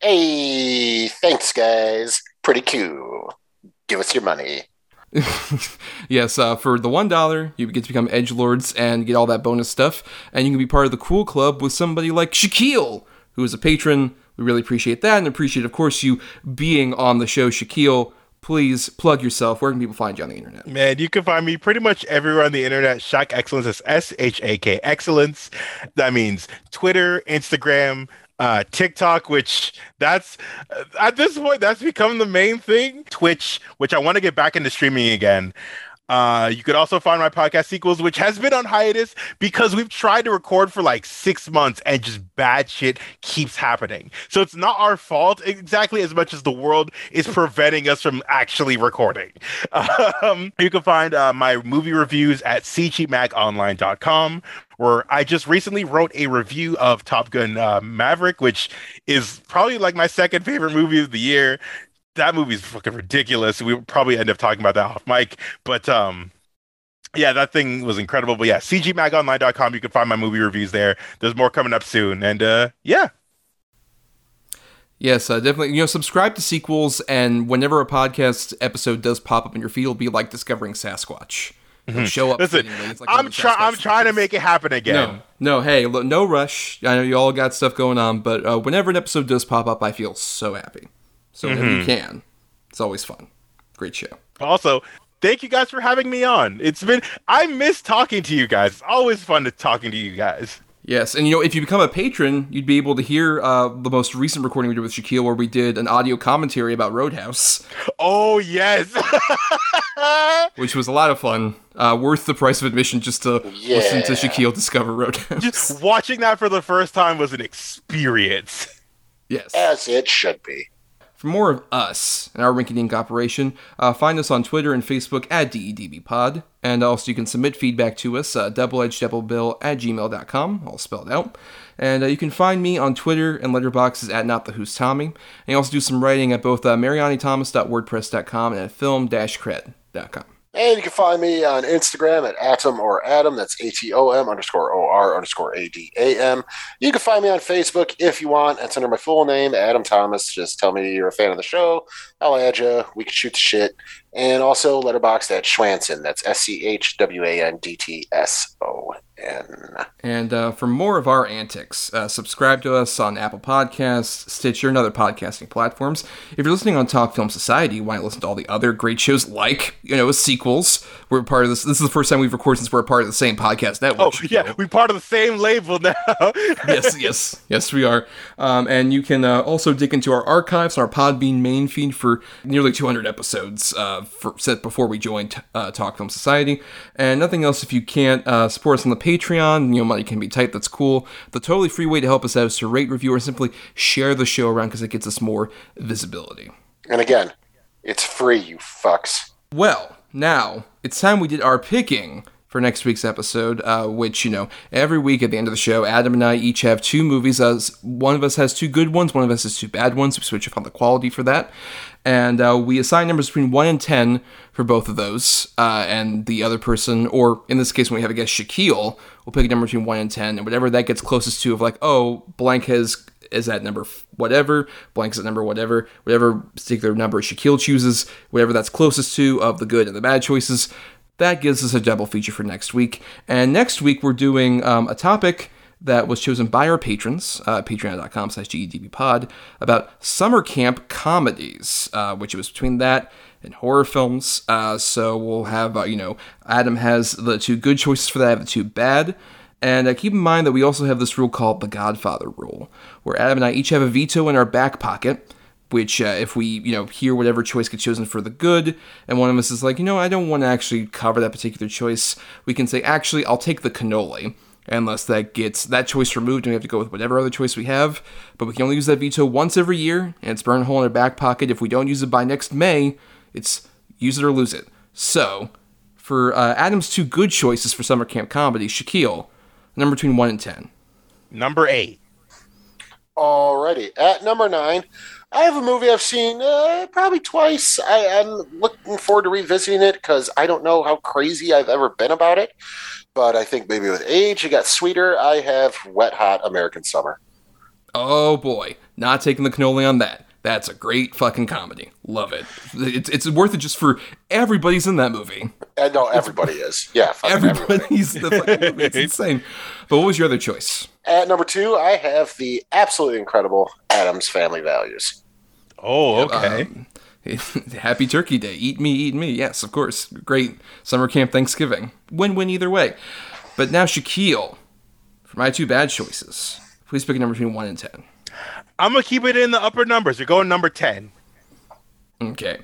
Hey, thanks, guys. Pretty cool. Give us your money. yes, uh, for the one dollar, you get to become edge lords and get all that bonus stuff, and you can be part of the cool club with somebody like Shakyl, who is a patron. We really appreciate that, and appreciate, of course, you being on the show. Shakyl, please plug yourself. Where can people find you on the internet? Man, you can find me pretty much everywhere on the internet. Shock Excellence is S H A K Excellence. That means Twitter, Instagram, uh, TikTok, which that's at this point that's become the main thing. Twitch, which I want to get back into streaming again. Uh, you could also find my podcast sequels, which has been on hiatus because we've tried to record for like six months and just bad shit keeps happening. So it's not our fault exactly as much as the world is preventing us from actually recording. Um, you can find uh, my movie reviews at cgmagonline.com where I just recently wrote a review of Top Gun uh, Maverick, which is probably like my second favorite movie of the year that movie's fucking ridiculous. We probably end up talking about that off mic, but um, yeah, that thing was incredible. But yeah, cgmagonline.com. You can find my movie reviews there. There's more coming up soon, and uh, yeah. Yes, uh, definitely. You know, subscribe to sequels, and whenever a podcast episode does pop up in your feed, it'll be like discovering Sasquatch. It'll show up. Listen, like I'm trying. I'm trying to make it happen again. No, no, hey, look, no rush. I know you all got stuff going on, but uh, whenever an episode does pop up, I feel so happy. So whenever you Mhm. can, it's always fun. Great show. Also, thank you guys for having me on. It's been. I miss talking to you guys. It's always fun to talking to you guys. Yes, and you know, if you become a patron, you'd be able to hear uh, the most recent recording we did with Shakyl, where we did an audio commentary about Roadhouse, Oh yes. which was a lot of fun. Uh, worth the price of admission just to listen to Yeah. Shakyl discover Roadhouse. Just watching that for the first time was an experience. Yes. As it should be. For more of us and our Rinky Dink operation, uh, find us on Twitter and Facebook at DEDBpod. And also, you can submit feedback to us, uh, doubleedgeddoublebill at gmail.com, all spelled out. And uh, you can find me on Twitter and letterboxes at Not the Who's Tommy. And you also do some writing at both uh, marianithomas.wordpress.com and at film-cred.com. And you can find me on Instagram at Atom or Adam. That's A T O M underscore O R underscore A D A M. You can find me on Facebook if you want. It's under my full name, Adam Thomas. Just tell me you're a fan of the show. I'll add you. We can shoot the shit. And also letterbox at Schwanson. That's S C H W A N D T S O. And uh, for more of our antics, uh, subscribe to us on Apple Podcasts, Stitcher, and other podcasting platforms. If you're listening on Talk Film Society, why not listen to all the other great shows like, you know, sequels? We're part of this. This is the first time we've recorded since we're a part of the same podcast network. Oh yeah, We're part of the same label now. yes, yes, yes, we are. Um, and you can uh, also dig into our archives our Podbean main feed for nearly 200 episodes uh, for, set before we joined uh, Talk Film Society. And nothing else if you can't uh, support us on the Patreon. You know, money can be tight. That's cool. The totally free way to help us out is to rate, review, or simply share the show around because it gets us more visibility. And again, it's free, you fucks. Well, now it's time we did our picking for next week's episode, uh, which, you know, every week at the end of the show, Adam and I each have two movies. As one of us has two good ones, one of us has two bad ones. We switch up on the quality for that. And uh, we assign numbers between 1 and 10 for both of those. Uh, and the other person, or in this case, when we have a guest, Shakyl, will pick a number between 1 and 10. And whatever that gets closest to, of like, oh, blank has is at number whatever, blank's at number whatever, whatever particular number Shakyl chooses, whatever that's closest to of the good and the bad choices, that gives us a double feature for next week. And next week we're doing um, a topic that was chosen by our patrons, uh, patreon.com slash dedbpod, about summer camp comedies, uh, which was between that and horror films. Uh, so we'll have, uh, you know, Adam has the two good choices for that, the two bad. And uh, keep in mind that we also have this rule called the Godfather rule, where Adam and I each have a veto in our back pocket. which uh, if we you know hear whatever choice gets chosen for the good and one of us is like you know i don't want to actually cover that particular choice we can say actually i'll take the cannoli unless that gets that choice removed and we have to go with whatever other choice we have but we can only use that veto once every year and it's burned a hole in our back pocket if we don't use it by next may it's use it or lose it so for uh, adam's two good choices for summer camp comedy shakyl number between 1 and 10 Number eight. Alrighty, at number nine, I have a movie I've seen uh, probably twice. I, am looking forward to revisiting it because I don't know how crazy I've ever been about it. But I think maybe with age, it got sweeter. I have Wet Hot American Summer. Oh boy, not taking the cannoli on that. That's a great fucking comedy. Love it. It's, it's worth it just for everybody's in that movie. I know everybody is. Yeah, everybody's the fucking movie. It's insane. But what was your other choice? At number two, I have the absolutely incredible Addams Family Values. Oh, okay. Um, happy Turkey Day. Eat me, eat me. Yes, of course. Great summer camp Thanksgiving. Win win either way. But now, Shakyl, for my two bad choices, please pick a number between 1 and 10. I'm gonna keep it in the upper numbers. You're going number ten. Okay.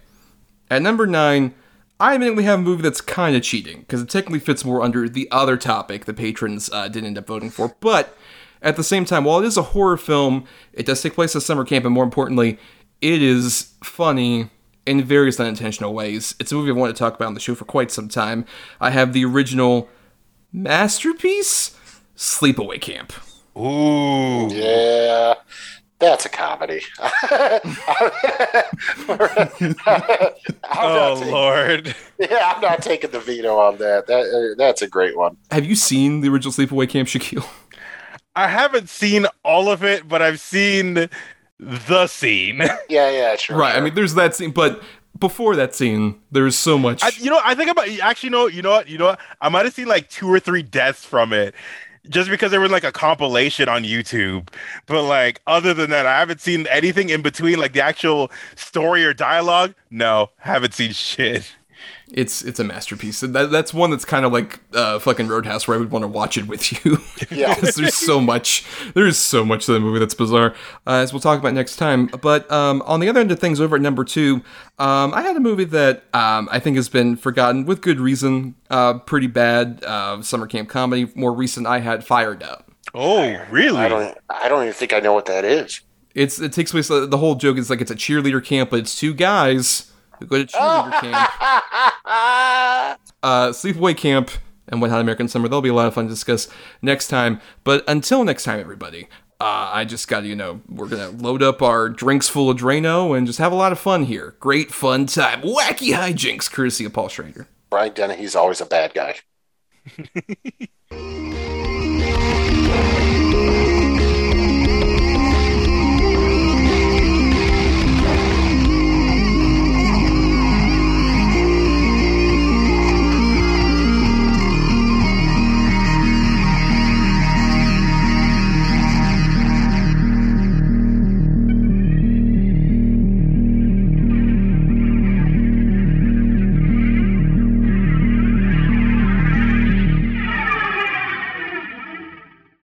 At number nine, I admittedly have a movie that's kind of cheating because it technically fits more under the other topic the patrons uh, didn't end up voting for. But at the same time, while it is a horror film, it does take place at summer camp, and more importantly, it is funny in various unintentional ways. It's a movie I've wanted to talk about on the show for quite some time. I have the original masterpiece, Sleepaway Camp. Ooh. Yeah. That's a comedy. oh taking, Lord! Yeah, I'm not taking the veto on that. That uh, that's a great one. Have you seen the original Sleepaway Camp, Shakyl? I haven't seen all of it, but I've seen the scene. Yeah, yeah, sure. Right. Sure. I mean, there's that scene, but before that scene, there's so much. I, you know, I think about actually, no, you know what, you know what? I might have seen like two or three deaths from it, just because there was like a compilation on YouTube. But like other than that, I haven't seen anything in between, like the actual story or dialogue. No, haven't seen shit. It's it's a masterpiece. That, that's one that's kind of like uh, fucking Roadhouse, where I would want to watch it with you. Yeah, because there's so much. There's so much to the movie that's bizarre, uh, as we'll talk about next time. But um, on the other end of things, over at number two, um, I had a movie that um, I think has been forgotten with good reason. Uh, pretty bad uh, summer camp comedy. More recent, I had Fired Up. Oh, really? I don't. I don't even think I know what that is. It's it takes place. Uh, the whole joke is like it's a cheerleader camp, but it's two guys who go to cheerleader camp. Uh, sleepaway camp and Wet Hot American Summer. That'll be a lot of fun to discuss next time. But until next time, everybody. Uh, I just got to, you know, we're going to load up our drinks full of Drano and just have a lot of fun here. Great fun time. Wacky hijinks, courtesy of Paul Schrader. Brian Dennehy's always a bad guy.